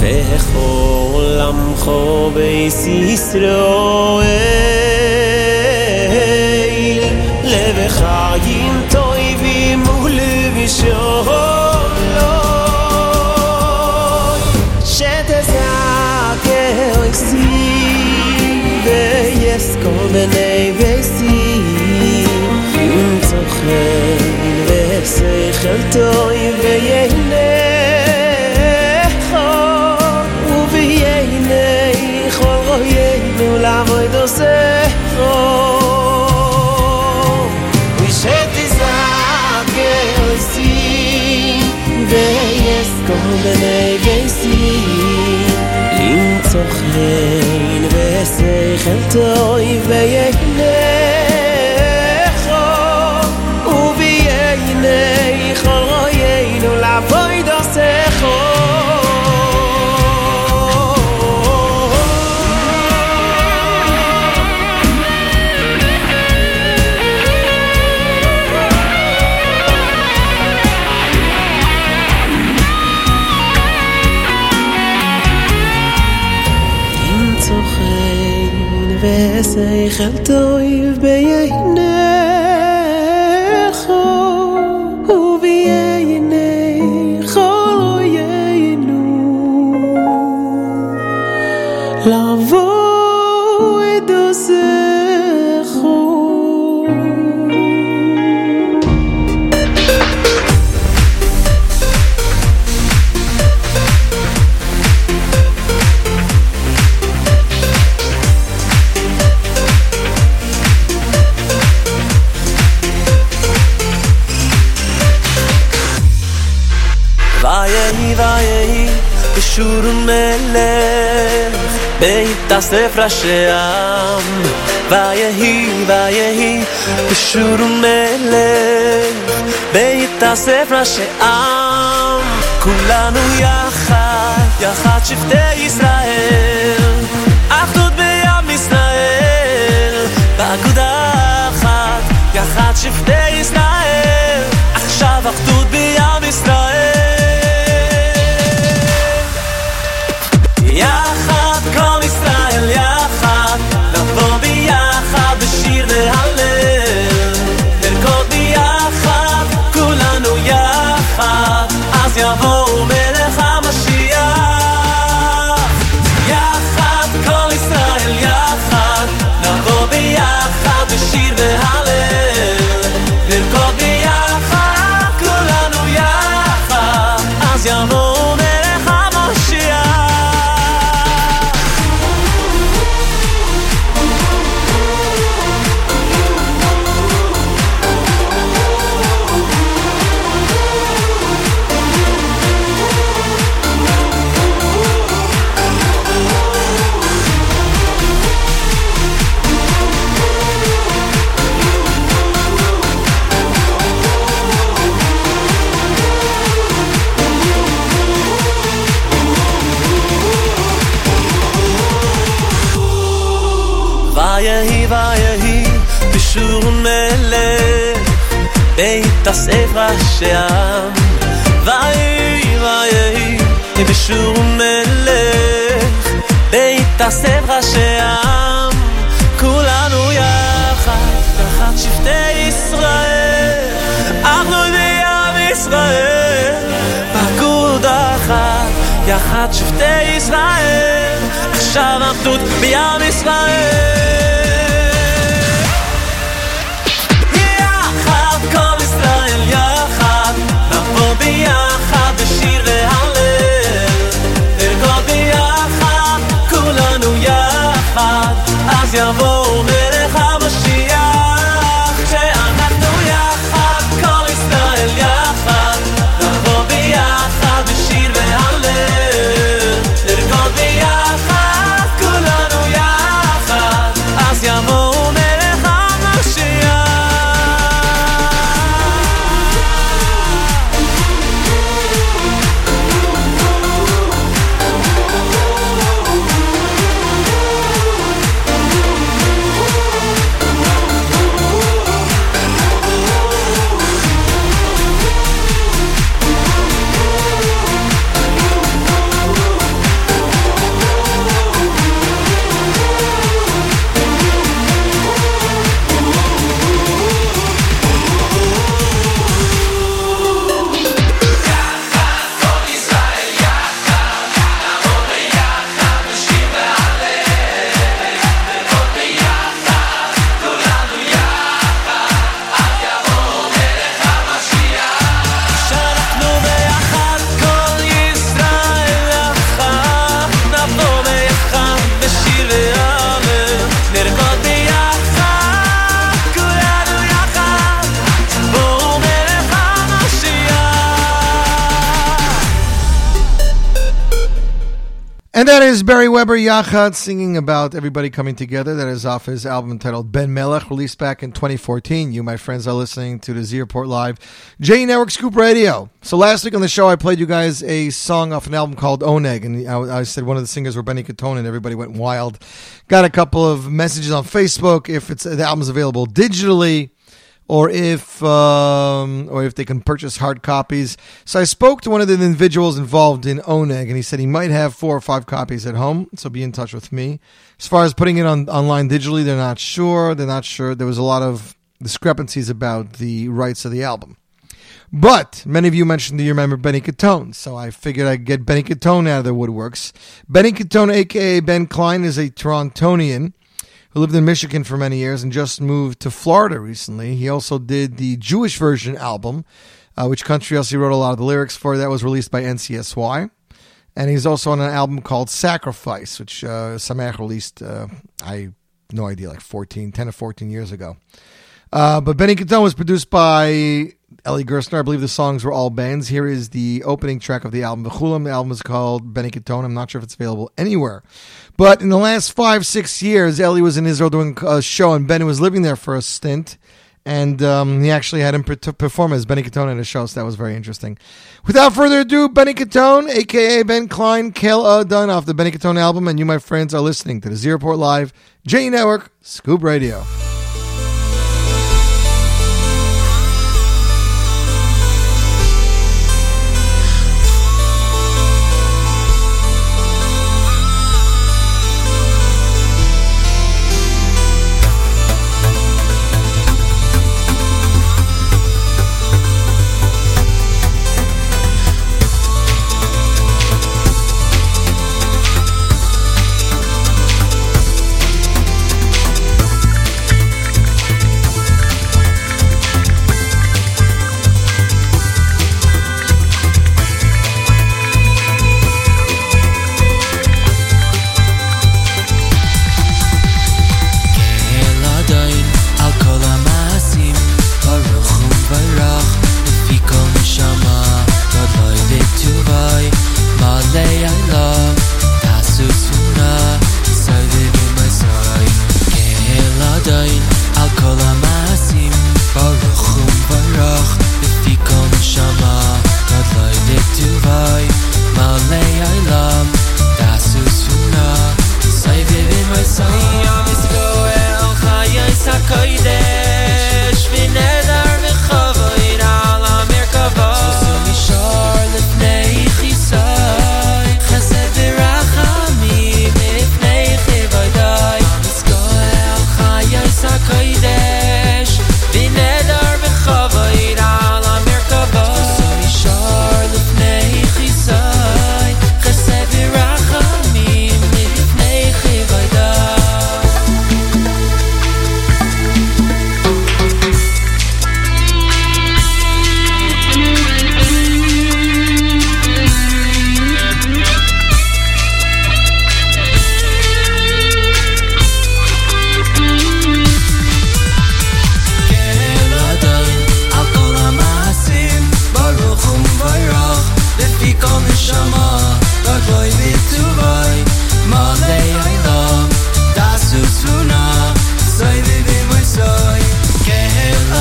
וכל samcho beis Yisroel leve chayim es kommen ei vesi in zu khel ves khel toy ve yene kho u ve yene kho yene la voy do se kho we shet is a kel si ve es kommen in zu khel Yesechel toi ve yene khol u חלתו בשור מלך בית הספר שם ויהי ויהי בשור מלך בית הספר שם כולנו יחד יחד שבטי ישראל אחדות בעם ישראל באגודה אחת יחד שבטי ישראל עכשיו אחדות בעם שעם ואי ואי בשום מלך. בהתאסף ראשי עם כולנו יחד תחת שבטי ישראל. אחדותי עם ישראל פקוד אחת יחד שבטי ישראל. עכשיו עבדות בים ישראל. That is Barry Weber Yachad singing about everybody coming together. That is off his album entitled Ben Melech, released back in 2014. You, my friends, are listening to the Z Report Live, J Network Scoop Radio. So last week on the show, I played you guys a song off an album called Oneg, and I, I said one of the singers were Benny Catone, and everybody went wild. Got a couple of messages on Facebook if it's the album's available digitally or if um, or if they can purchase hard copies. So I spoke to one of the individuals involved in Oneg, and he said he might have four or five copies at home. So be in touch with me. As far as putting it on online digitally, they're not sure. They're not sure. There was a lot of discrepancies about the rights of the album. But many of you mentioned that you remember Benny Catone, so I figured I'd get Benny Catone out of the woodworks. Benny Catone, aka Ben Klein, is a Torontonian who lived in Michigan for many years and just moved to Florida recently. He also did the Jewish version album, uh, which Country else he wrote a lot of the lyrics for. That was released by NCSY. And he's also on an album called Sacrifice, which uh, Samach released, uh, I no idea, like 14, 10 or 14 years ago. Uh, but Benny Catone was produced by Ellie Gerstner. I believe the songs were all bands. Here is the opening track of the album, V'chulam. The album is called Benny Catone. I'm not sure if it's available anywhere. But in the last five, six years, Ellie was in Israel doing a show, and Benny was living there for a stint. And um, he actually had him perform as Benny Catone at a show, so that was very interesting. Without further ado, Benny Catone, aka Ben Klein, Kel uh, done off the Benny Catone album, and you, my friends, are listening to the Z Report Live, J Network, Scoop Radio.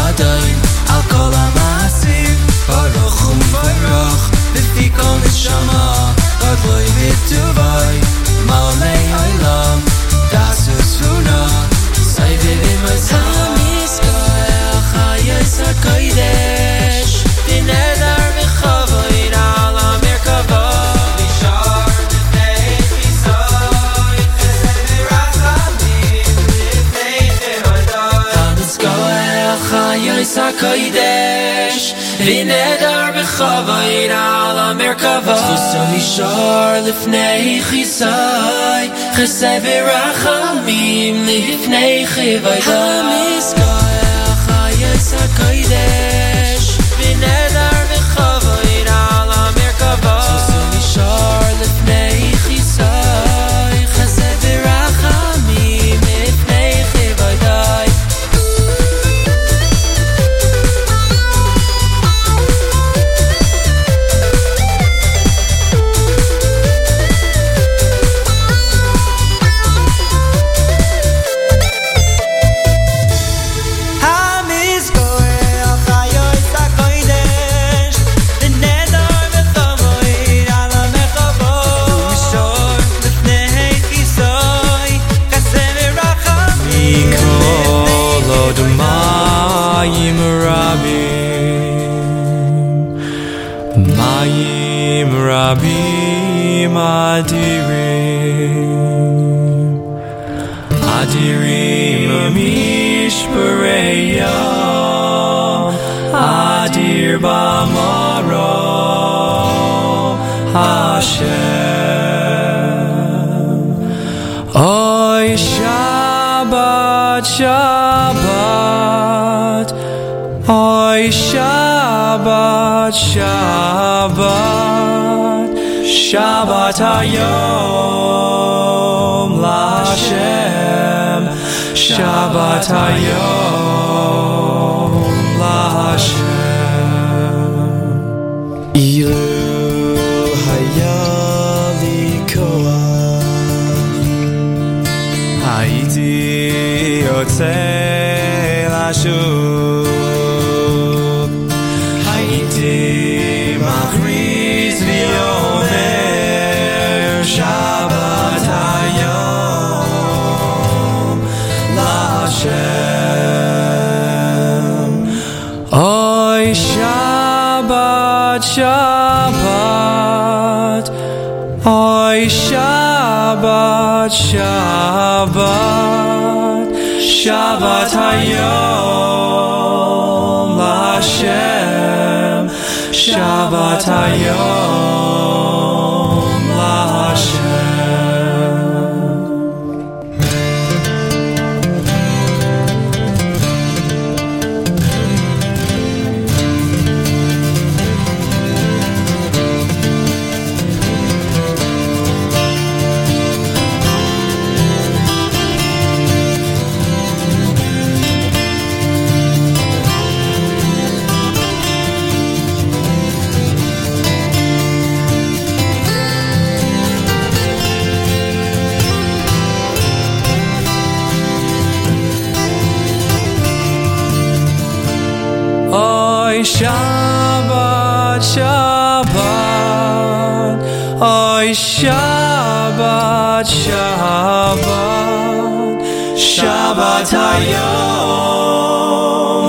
Eladoin al V'nedar v'chavoid Al HaMerkava Chuso v'shar L'fnei Chisai. Chesed Chivodai Am Yisrael Chayos Shabbat Shabbat Shabbat Hayom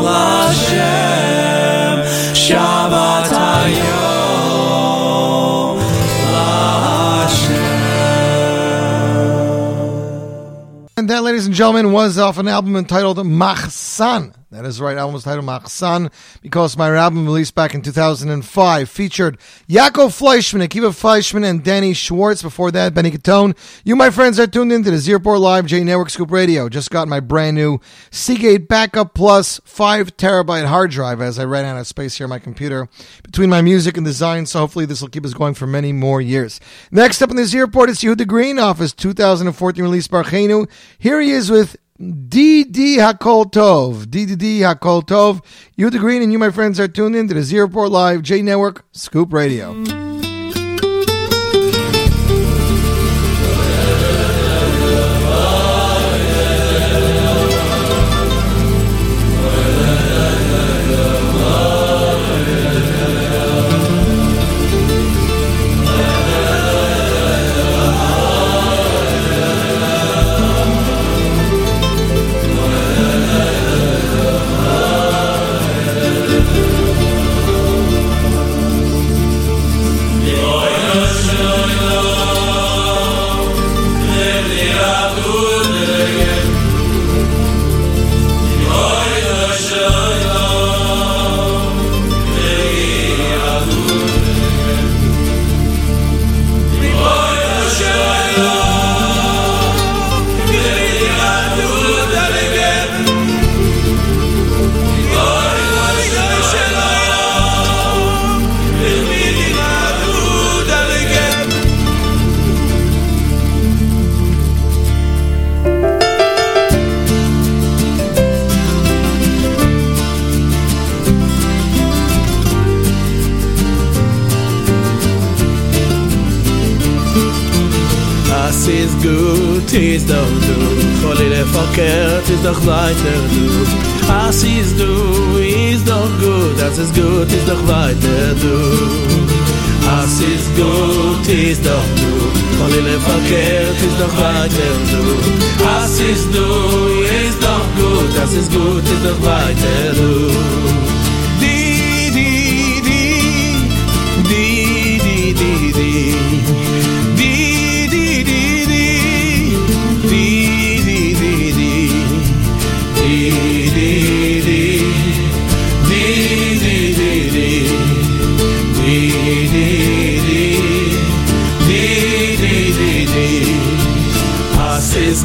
Lashem Shabbat Hayom Lashem And that, ladies and gentlemen, was off an album entitled Machsan. That is right, album was titled Machsan because my album released back in 2005 featured Yaakov Fleischman, Akiva Fleischman, and Danny Schwartz. Before that, Benny Catone. You, my friends, are tuned into the Z Report Live J Network Scoop Radio. Just got my brand new Seagate Backup Plus 5 terabyte hard drive as I ran out of space here on my computer between my music and design, so hopefully this will keep us going for many more years. Next up in the Z Report is Yehuda Green off his 2014 release Barchenu. Here he is with DD Hakol Tov. DDD Hakol Tov. You, the Green and you, my friends, are tuned in to the Z Report Live J Network Scoop Radio. gut, ist doch du Choli לפקר, ist doch weiter du Das ist du, ist doch gut Das ist gut, ist doch weiter du Das ist gut, ist doch du Choli לפקר, ist doch weiter du Das ist du, ist doch gut Das ist gut, ist doch weiter du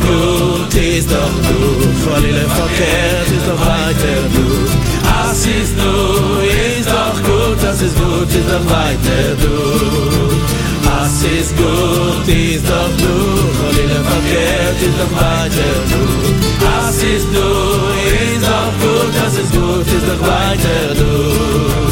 gut, ist doch du voll ihre Verkehrt, ist doch weiter du Das ist du, ist doch gut, das ist gut, ist doch weiter du. Das ist gut, ist doch du, von ihnen verkehrt, ist doch weiter du. Das ist du, ist doch gut, das ist gut, ist doch weiter du.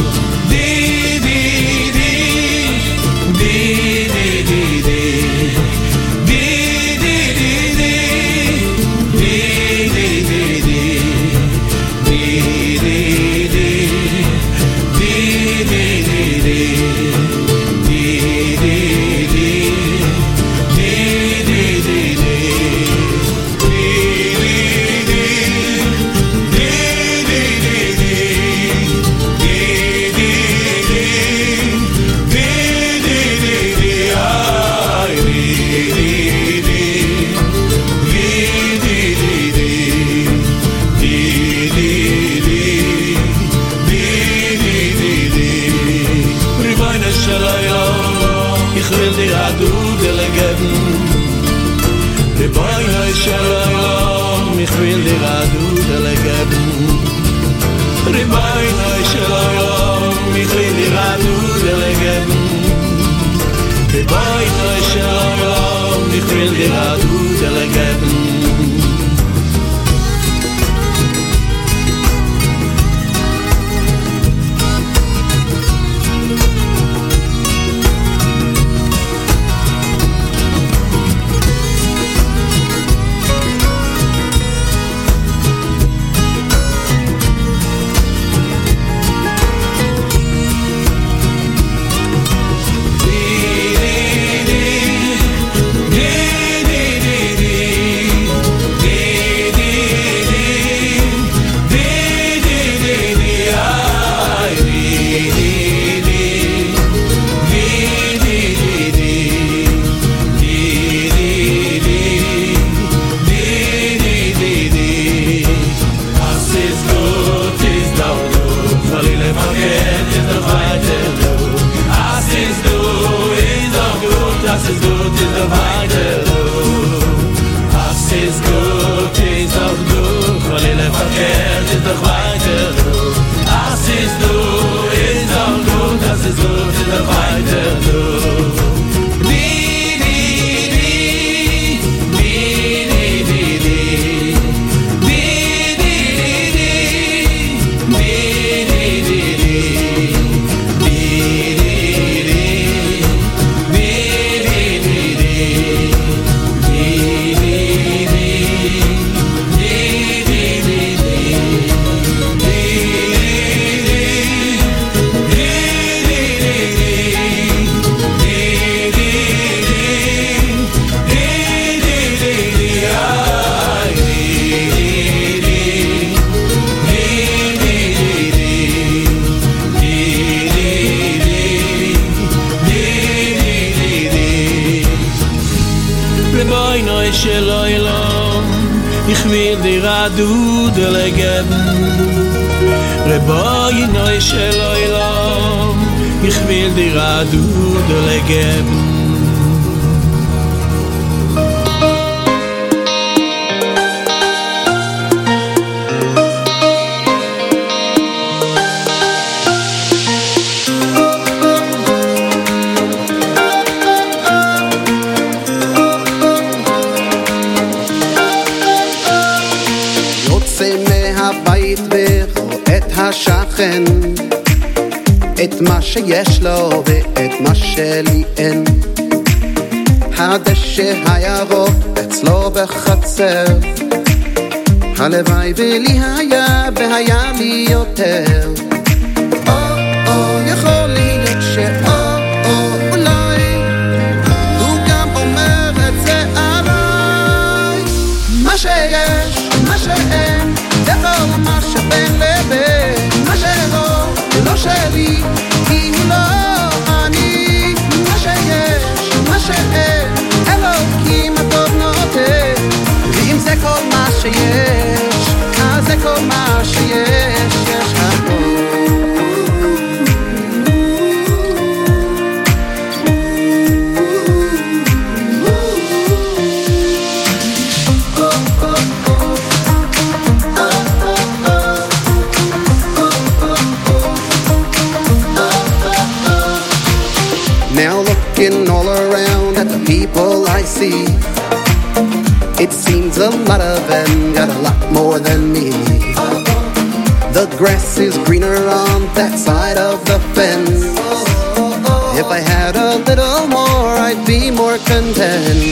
Content.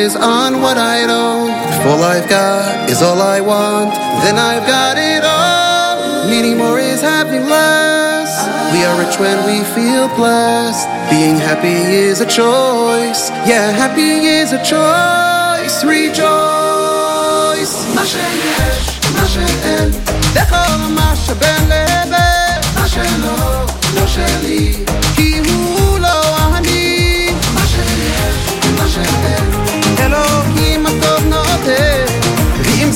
is on what I don't. If all I've got is all I want, then I've got it all. Needing more is having less. We are rich when we feel blessed. Being happy is a choice. Yeah, happy is a choice. Rejoice. מה שיש, מה שאין, לכל מה שבין לבין, מה שלא, לא שלי, כי הוא לא אני. מה שיש, מה שאין,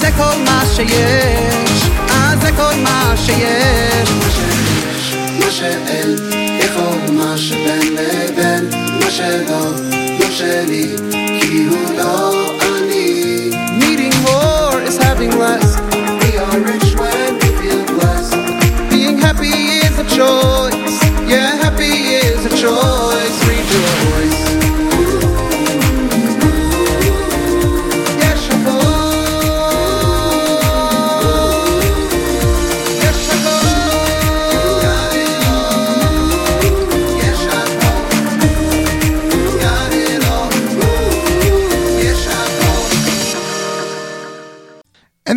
זה כל מה שיש, אז זה כל מה שיש. מה שיש, מה שאין, לכל מה שבין לבין, מה שלא, לא שלי, כי הוא לא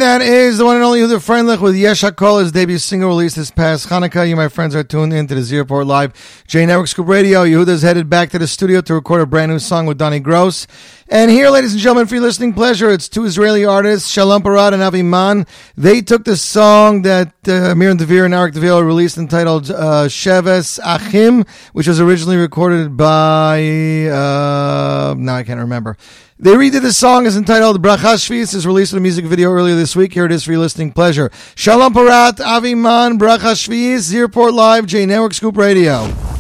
that is the one and only Yehuda Freundlich with Yesh his debut single released this past Hanukkah. You, my friends, are tuned in to the Z Report Live. J Network Scoop Radio. Yehuda's headed back to the studio to record a brand new song with Donnie Gross. And here, ladies and gentlemen, for your listening pleasure, it's two Israeli artists, Shalom Parad and Avi Man. They took the song that uh, Miriam Devere and Eric Deville released entitled uh, Sheves Achim, which was originally recorded by, uh, now I can't remember. They redid the song is entitled Bracha Shvis. is released in a music video earlier this week. Here it is for your listening pleasure. Shalom Parat, Avi Man, Bracha Shvis, Z Report Live, J Network Scoop Radio.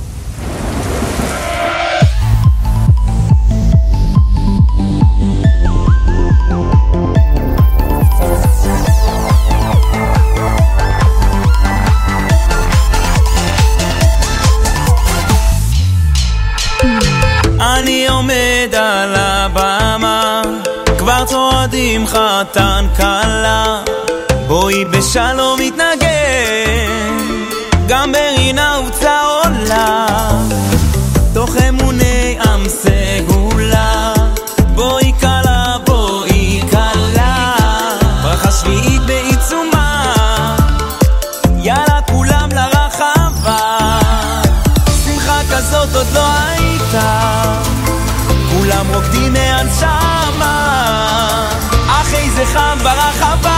כבר צועדים חתן כלה, בואי בשלום נתנגן, גם ברינה וצה עולה, תוך אמוני עם סגולה, בואי כלה, בואי כלה, ברכה שביעית בעיצומה, יאללה כולם לרחבה, שמחה כזאת עוד לא הייתה, כולם רוקדים מהנשמה, זה חם ברחבה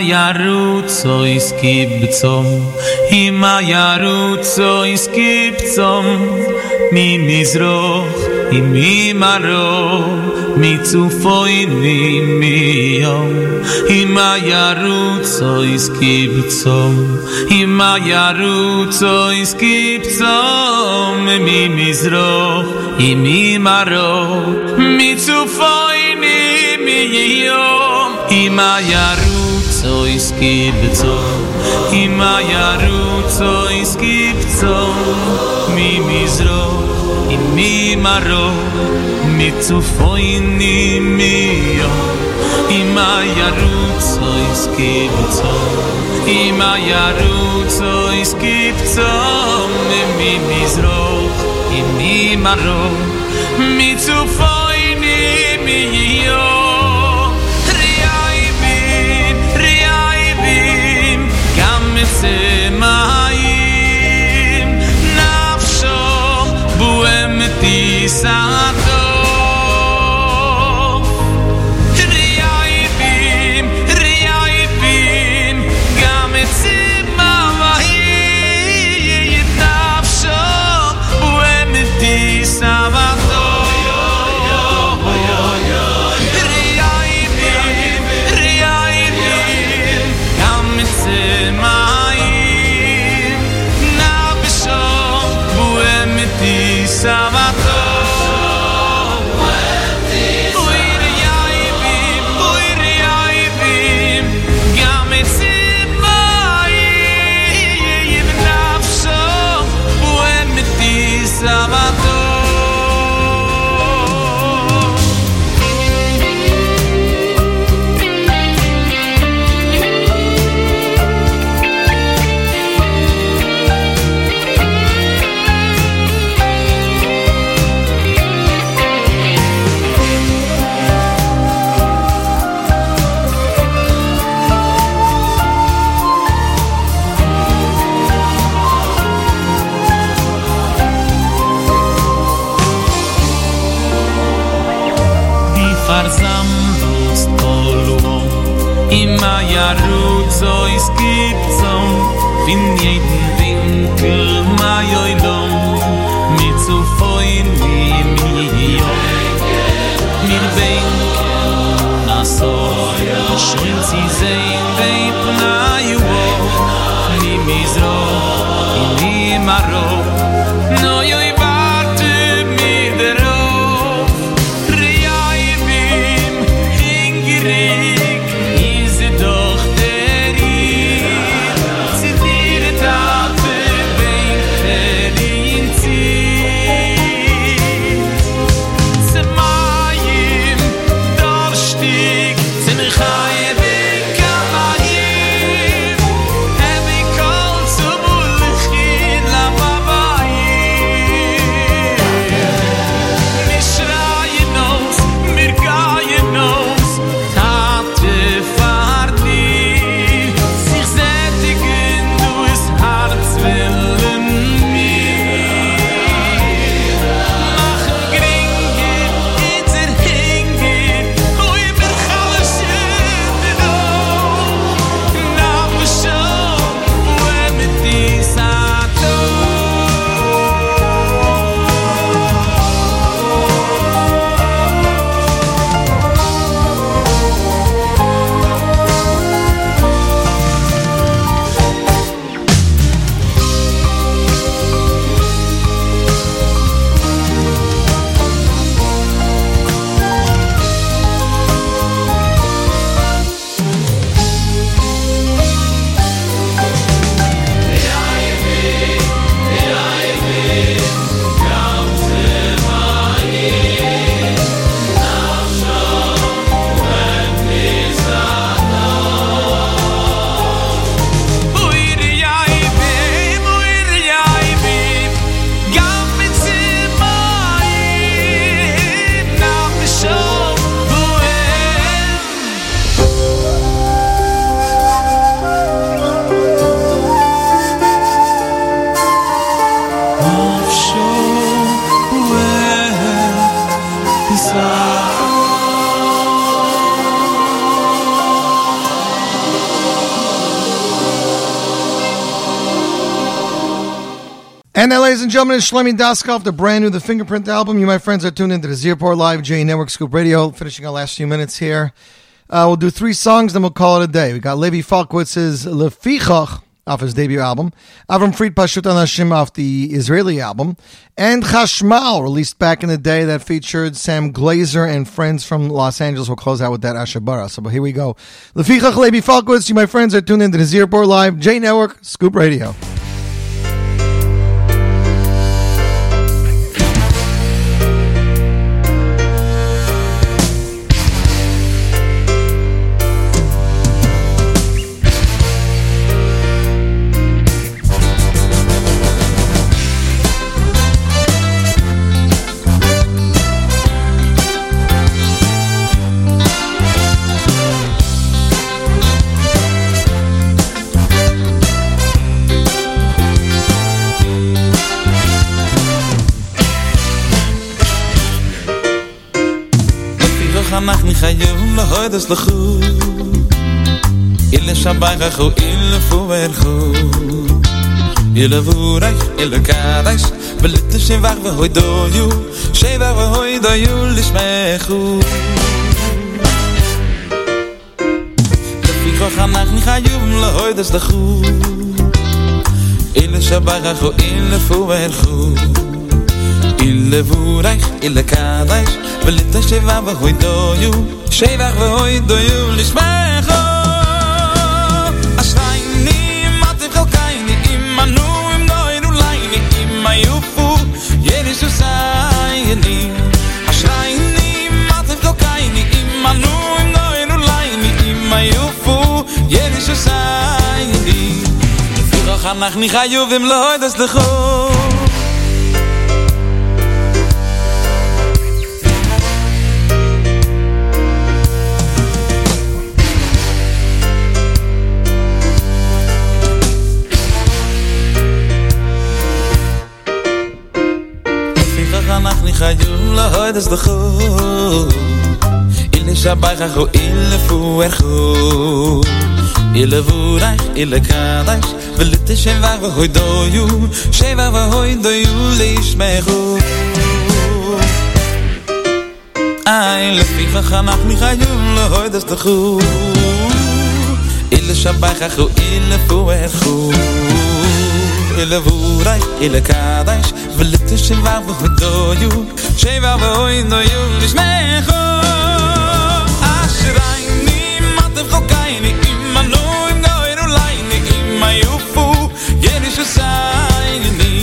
ירוצו יסקיב צום, אמא ירוצו יסקיב צום, ממזרוך וממרום, מצופוין ומיום, אמא ירוצו יסקיב צום, אמא ירוצו יסקיב צום, ממזרוך וממרום, מצופוין ומיום, אמא ירוצו sois kibtso im aya ru sois kibtso mi mizro in mi maro mi מי foin in mi yo. Im aya ru sois kibtso im aya ru מי kibtso mi mizro in mi maro mi fin jeden winkel mei oi dom mit zu foin mi mi jo mir wein na so ja schön si sei weit na jo mi mi zro in maro maro. Gentlemen, it's Shlomi Daskov, the brand new The Fingerprint album. You, my friends, are tuned into the Z Report Live J Network Scoop Radio. Finishing our last few minutes here. Uh, we'll do three songs, then we'll call it a day. We got Levi Falkowitz's Lefichach off his debut album, Avram Fried Pashut Anashim off the Israeli album, and Chashmal, released back in the day, that featured Sam Glaser and friends from Los Angeles. We'll close out with that Ashabara. So but here we go. Lefichach Levi Falkwitz, you, my friends, are tuned into the Z Report Live J Network Scoop Radio. אנחנו חייבים להודס לכו. אילה שבח חו אילה פובר חו אילה וורייך אילה קדש בלט שבח והוי דויו שבח והוי דויו לשמחו. לפיכך אנחנו חייבים להודס לכו. אילה שבח חו אילה פובר חו אילה וורייך אילה קדש בלט שבח והוי דויו שבח והוי דויו לשמחו אשרייני מתם חלקייני אימנו אם נוינו לייני אימא יופו ירישו סייני אשרייני מתם חלקייני אימנו אם נוינו לייני אימא יופו ירישו סייני לפיכך אנחנו חייבים להודס לכו לפיכך אנחנו חייבים להודס לכו אילה Ile shabai chacho ile fu erchu Ile vurach, ile kadach Velite shem vach vahoi doyu Shem vach vahoi doyu leishmechu Ay, lefi chachanach mi chayum lehoi das techu Ile shabai chacho ile fu erchu Ile vurach, ile kadach Velite shem vach vahoi doyu Shem vach vahoi doyu leishmechu Ashrayni matev chokayni Imanu im goyr ulayni Ima yufu Yerish usayni Ashrayni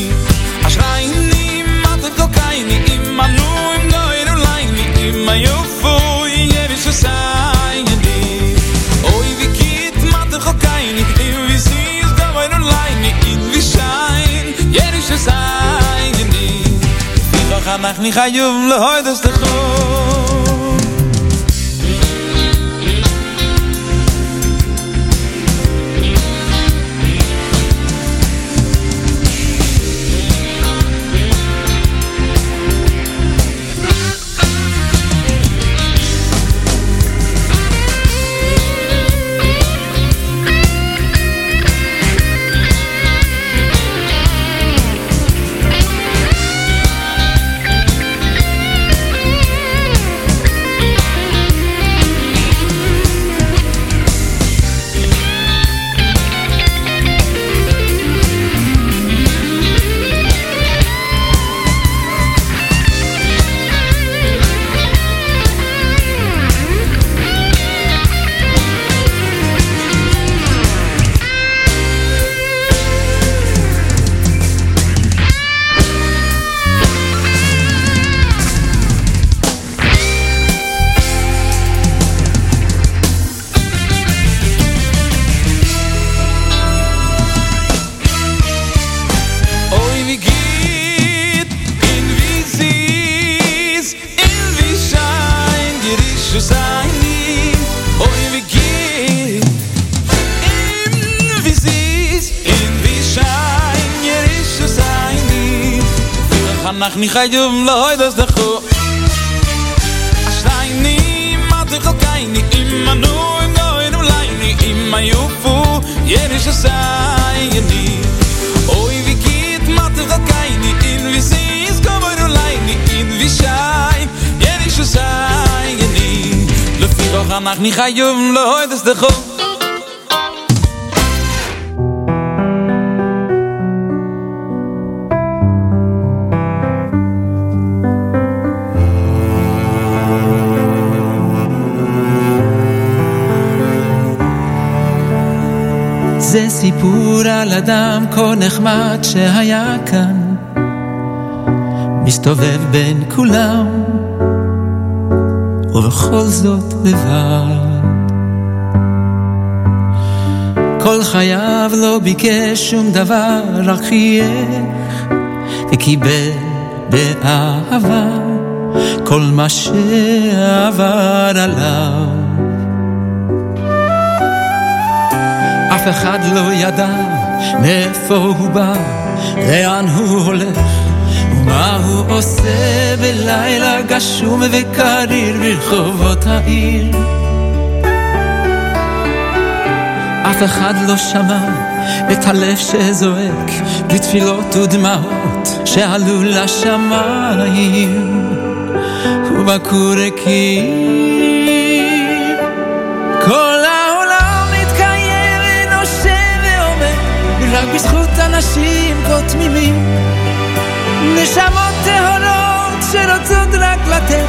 Ach, nicht ein Jumle, heute. khayum hei dum loi das de chu Ashtai ni ima du chalkai ni ima nu im goi dum lai ni ima yufu Yeri shasai ya vi kit ma du chalkai in vi si is goi dum in vi shai Yeri shasai ya di Lufi rocha ni khayum dum loi das de chu סיפור על אדם כה נחמד שהיה כאן. מסתובב בין כולם ובכל זאת לבד. כל חייו לא ביקש שום דבר רק חייך וקיבל באהבה כל מה שעבר עליו אף אחד לא ידע מאיפה הוא בא, לאן הוא הולך, ומה הוא עושה בלילה גשום וקריר ברחובות העיר. אף אחד לא שמע את הלב שזועק בתפילות ודמעות שעלו לשמיים ובכור הקיר. כל אנשים כה תמימים. נשמות טהורות שרוצות רק לתת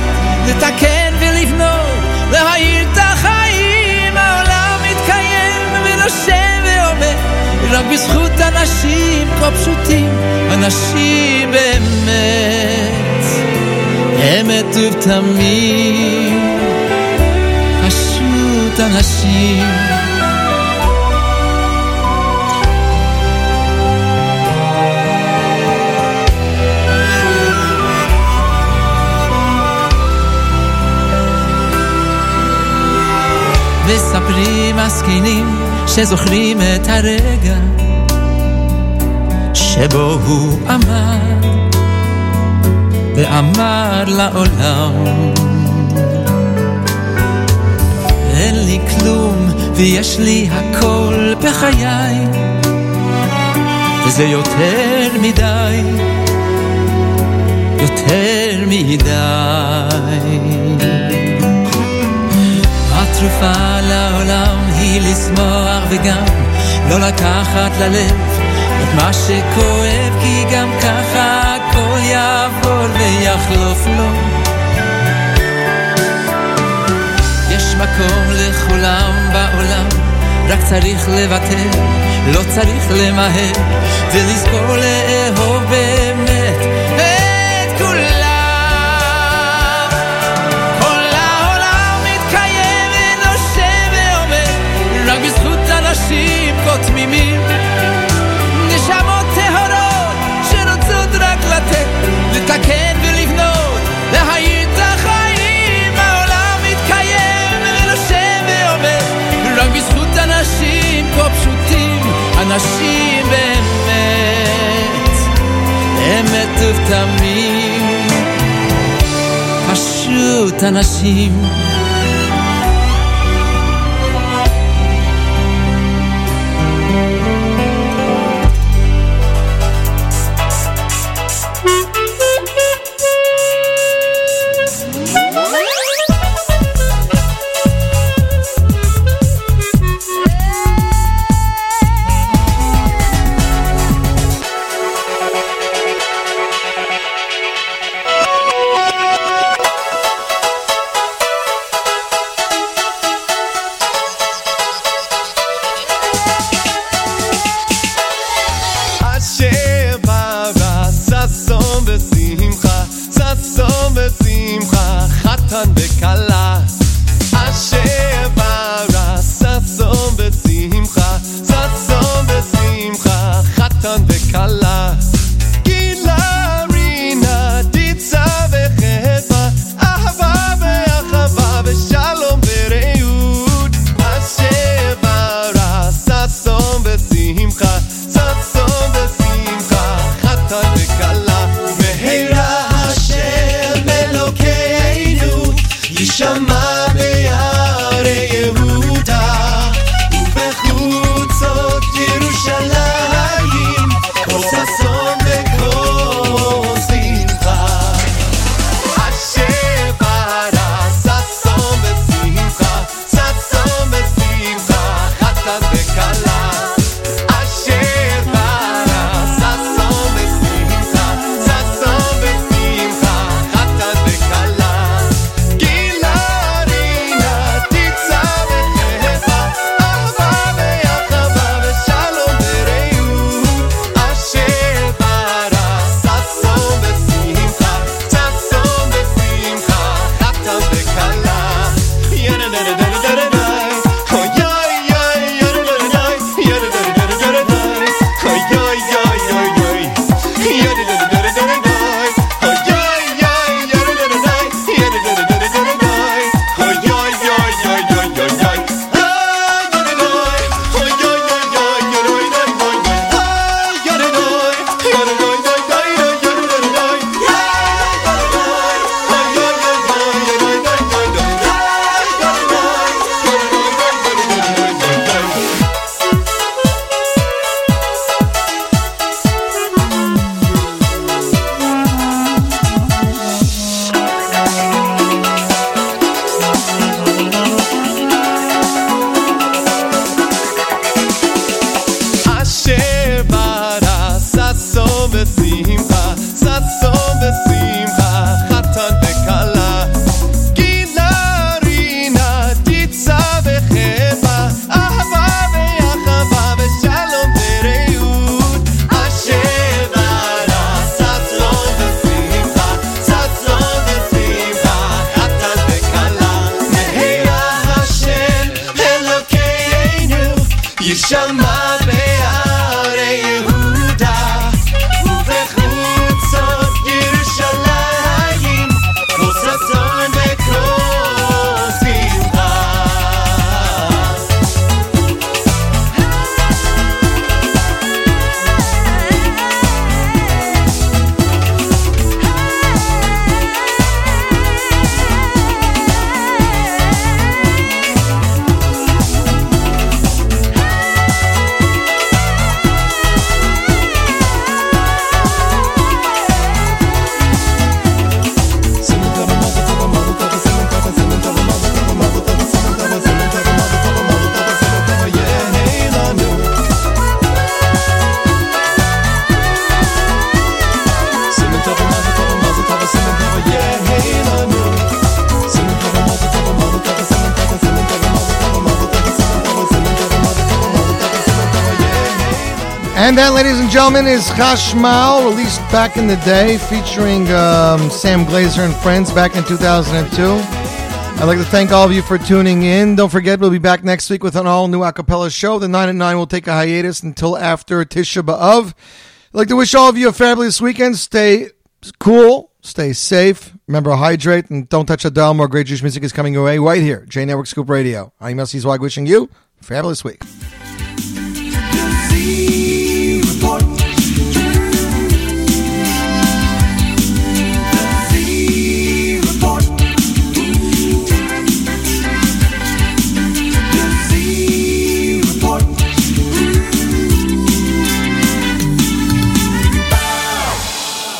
לתקן ולבנות להאיר את החיים. העולם מתקיים ונושם ועומד רק בזכות אנשים כה פשוטים אנשים באמת אמת ובתמים. פשוט אנשים מספרים הזקנים שזוכרים את הרגע שבו הוא עמד ואמר לעולם אין לי כלום ויש לי הכל בחיי וזה יותר מדי יותר מדי. התשופה לעולם היא לשמוח וגם לא לקחת ללב את מה שכואב כי גם ככה הכל יעבור ויחלוף לו. יש מקום לכולם בעולם רק צריך לוותר, לא צריך למהר ולזכור לאהוב לתקן ולבנות, להאיר את החיים, העולם מתקיים ונושם ואומר, רק בזכות אנשים כה פשוטים, אנשים באמת, אמת ותמים, פשוט אנשים. Chashmal, released back in the day, featuring um, Sam Glaser and friends back in 2002. I'd like to thank all of you for tuning in. Don't forget, we'll be back next week with an all new acapella show. The 9 at 9 will take a hiatus until after Tisha B'Av. I'd like to wish all of you a fabulous weekend. Stay cool, stay safe, remember hydrate, and don't touch a dial. More great Jewish music is coming your way right here, J Network Scoop Radio. I'm Yossi Zweig wishing you a fabulous week.